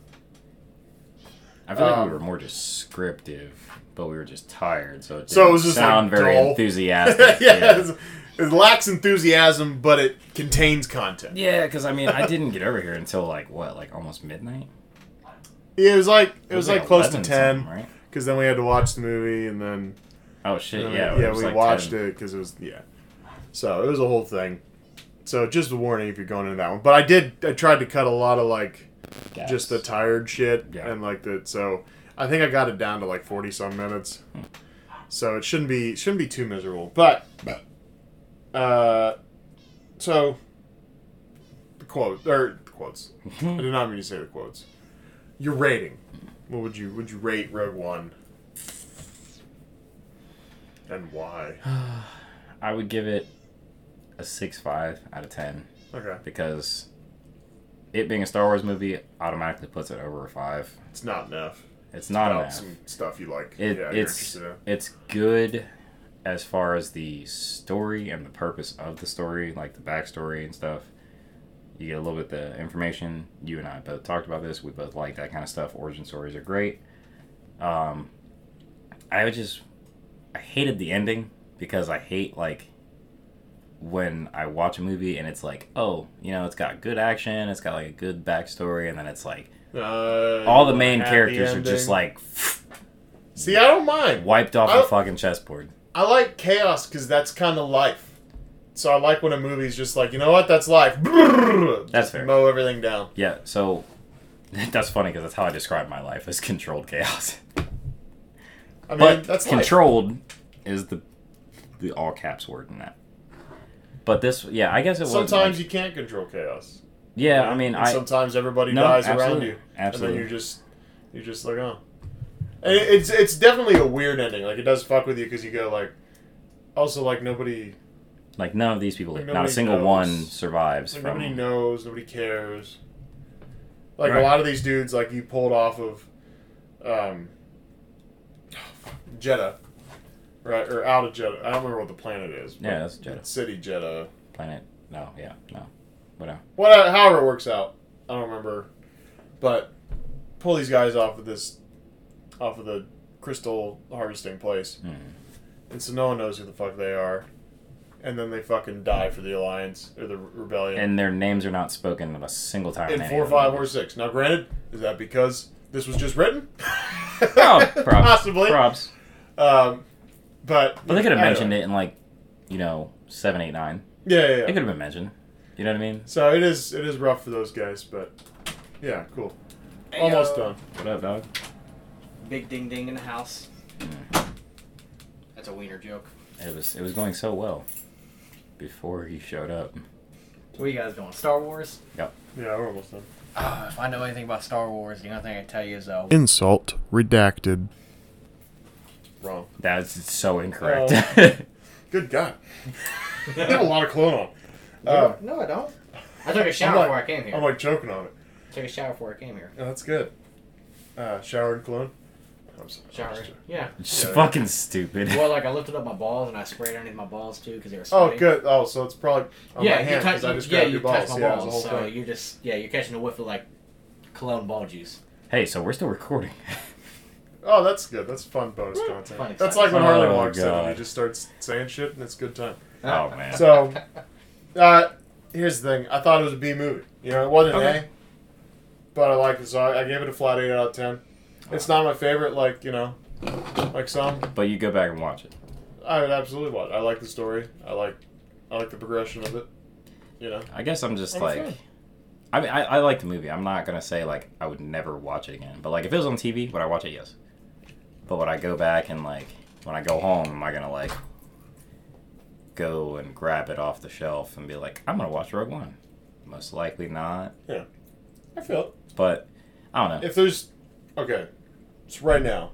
I feel like um, we were more descriptive, but we were just tired, so it didn't So it was just, sound like, very dull. enthusiastic. yeah, It's, it lacks enthusiasm, but it contains content. Yeah, because I mean, I didn't get over here until like what, like almost midnight. Yeah, it was like it was, like, close to ten right? because then we had to watch the movie and then Oh shit! uh, Yeah, yeah, we like watched 10. it because it was yeah. So it was a whole thing. So just a warning if you're going into that one. But I did I tried to cut a lot of like Gaps. just the tired shit Yeah. and like the so I think I got it down to like forty some minutes. So it shouldn't be shouldn't be too miserable. But uh so the quote or the quotes. I did not mean to say the quotes. Your rating. What would you would you rate Rogue One? And why? I would give it a six five out of ten Okay. because it being a Star Wars movie automatically puts it over a five. It's not enough. It's not enough. some stuff you like. It, yeah, it's in. it's good as far as the story and the purpose of the story, like the backstory and stuff, you get a little bit of the information. You and I both talked about this. We both like that kind of stuff. Origin stories are great. Um, I would just, I hated the ending because I hate like when I watch a movie and it's like, oh, you know, it's got good action, it's got like a good backstory, and then it's like Uh, all the main characters are just like See, I don't mind. wiped off I- the fucking chessboard. I like chaos because that's kind of life. So I like when a movie's just like, you know what, that's life. That's Just fair. Mow everything down. Yeah, so that's funny because that's how I describe my life as controlled chaos. I mean, But that's life. controlled is the the all caps word in that. But this, yeah, I guess it was. Sometimes like- you can't control chaos. Yeah, I mean, And I sometimes everybody No, dies around you, Absolutely. and then you're just you're just like, oh. And it- it's it's definitely a weird ending. Like it does fuck with you because you go like, also like nobody like none of these people, Like, not a single knows. one survives like from. nobody knows, nobody cares. Like Right. a lot of these dudes, like you pulled off of, um, Jedha, right or out of Jedha. I don't remember what the planet is. Yeah, that's Jedha. City Jedha. Planet? No, yeah, no, whatever. What, however it works out, I don't remember. But pull these guys off of this, off of the crystal harvesting place, Hmm. and so no one knows who the fuck they are, and then they fucking die for the alliance or the rebellion. And their names are not spoken a single time. in four, five, or six. Now, granted, is that because this was just written? Oh, props. Possibly. Props. Um, but But they could have mentioned it in like, you know, seven, eight, nine. Yeah, yeah, It could have been mentioned. You know what I mean? So it is it is rough for those guys, but yeah, cool. Almost done. What up, dog? Big ding ding in the house. That's a wiener joke. It was it was going so well before he showed up. What are you guys doing? Star Wars? Yep. Yeah, we're almost done. Uh, if I know anything about Star Wars, the only thing I can tell you is uh, Insult redacted. Wrong. That's so incorrect. Oh. Good God. you have a lot of cologne on. Uh, no, I don't. I took a shower like- before I came here. I'm like choking on it. I took a shower before I came here. Oh, that's good. Uh, showered cologne. I'm sorry. Shower. Yeah. Just Yeah. fucking stupid. Well, like I lifted up my balls and I sprayed underneath my balls too because they were Sweaty. Oh, good. Oh, so it's probably on yeah, my you hand touch. because I just Yeah, grabbed you your balls. touched my yeah, balls, whole so thing. you're just yeah, you're catching a whiff of like cologne ball juice. Hey, so we're still recording. Oh, that's good. That's fun bonus content. Fun that's like when Oh, Harley walks in and he just starts saying shit and it's a good time. oh man. So, uh, here's the thing. I thought it was a B movie. You know, it wasn't Okay. an A, but I liked it. So I, I gave it a flat eight out of ten. It's not my favorite, like you know, like some. but you go back and watch it. I would absolutely watch. I like the story. I like, I like the progression of it. You know. I guess I'm just I'm like, fine. I mean, I, I like the movie. I'm not gonna say like I would never watch it again. But like if it was on TV, would I watch it? Yes. But would I go back and like when I go home, am I gonna like go and grab it off the shelf and be like, I'm gonna watch Rogue One? Most likely not. Yeah, I feel it. But I don't know. If there's, okay, so right now,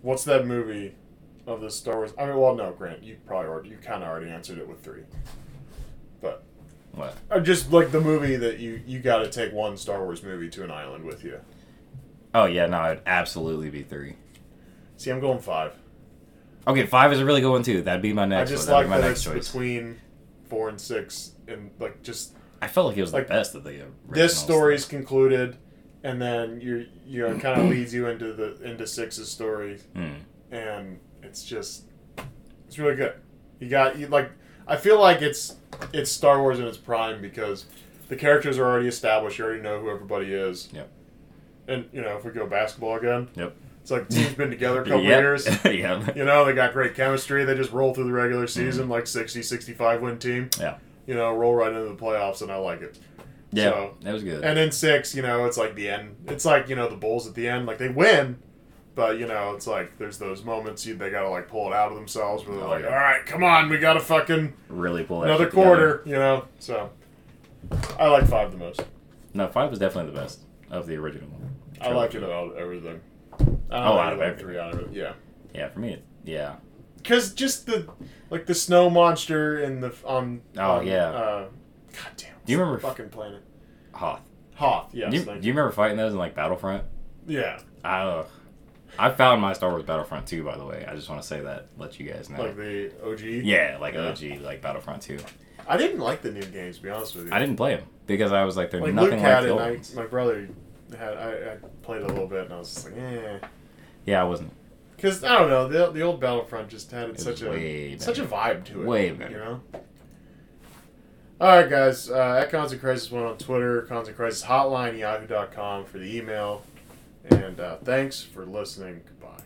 what's that movie of the Star Wars? I mean, well, no, Grant, you probably already, you kind of already answered it with three. But What? just like the movie that you you got to take one Star Wars movie to an island with you. Oh yeah, no, it'd absolutely be three. See, I'm going five. Okay, five is a really good one too. That'd be my next I just one. Like my that next it's choice. between four and six, and like just I felt like it was like, the best of the this stuff. story's concluded, and then you you know kind of leads you into the into six's story, Hmm. and it's just it's really good. You got you like I feel like it's it's Star Wars in its prime because the characters are already established. You already know who everybody is. Yep. And you know if we go basketball again, Yep. It's like team's been together a couple Yep. years. yeah. You know they got great chemistry. They just roll through the regular season like 60, 65 win team. Mm-hmm. Yeah. You know roll right into the playoffs, and I like it. Yeah. So- that was good. And then six, you know, it's like the end. It's like you know the Bulls at the end, like they win, but you know it's like there's those moments you, they gotta like pull it out of themselves where they're Oh, like, yeah. all right, come on, we gotta fucking really pull another shit together. quarter, you know. So I like five the most. No, five was definitely the best of the original. I like it about everything. I Oh, out I of like everything. three out of it, yeah. Yeah, for me, it, yeah. Because just the like the snow monster and the on. Oh, on, yeah. Uh, God damn. Do you remember- the fucking planet? Hoth. Hoth. Yeah. do, you, do you remember fighting those in like Battlefront? Yeah. Ugh. I found my Star Wars Battlefront 2, by the way. I just want to say that, let you guys know. like the OG. yeah, like Yeah. OG, like Battlefront 2. I didn't like the new games. To be honest with you, I didn't play them because I was like, they're like nothing Luke like had the old and ones. I, my brother had. I, I played a little bit, and I was just like, eh. Yeah, I wasn't. Because I don't know, the, the old Battlefront just had It such a such a vibe to it. Way You know. All right, guys. Uh, at Cons and Crisis one on Twitter, Cons and Crisis Hotline, Yahoo.com for the email, and uh, thanks for listening.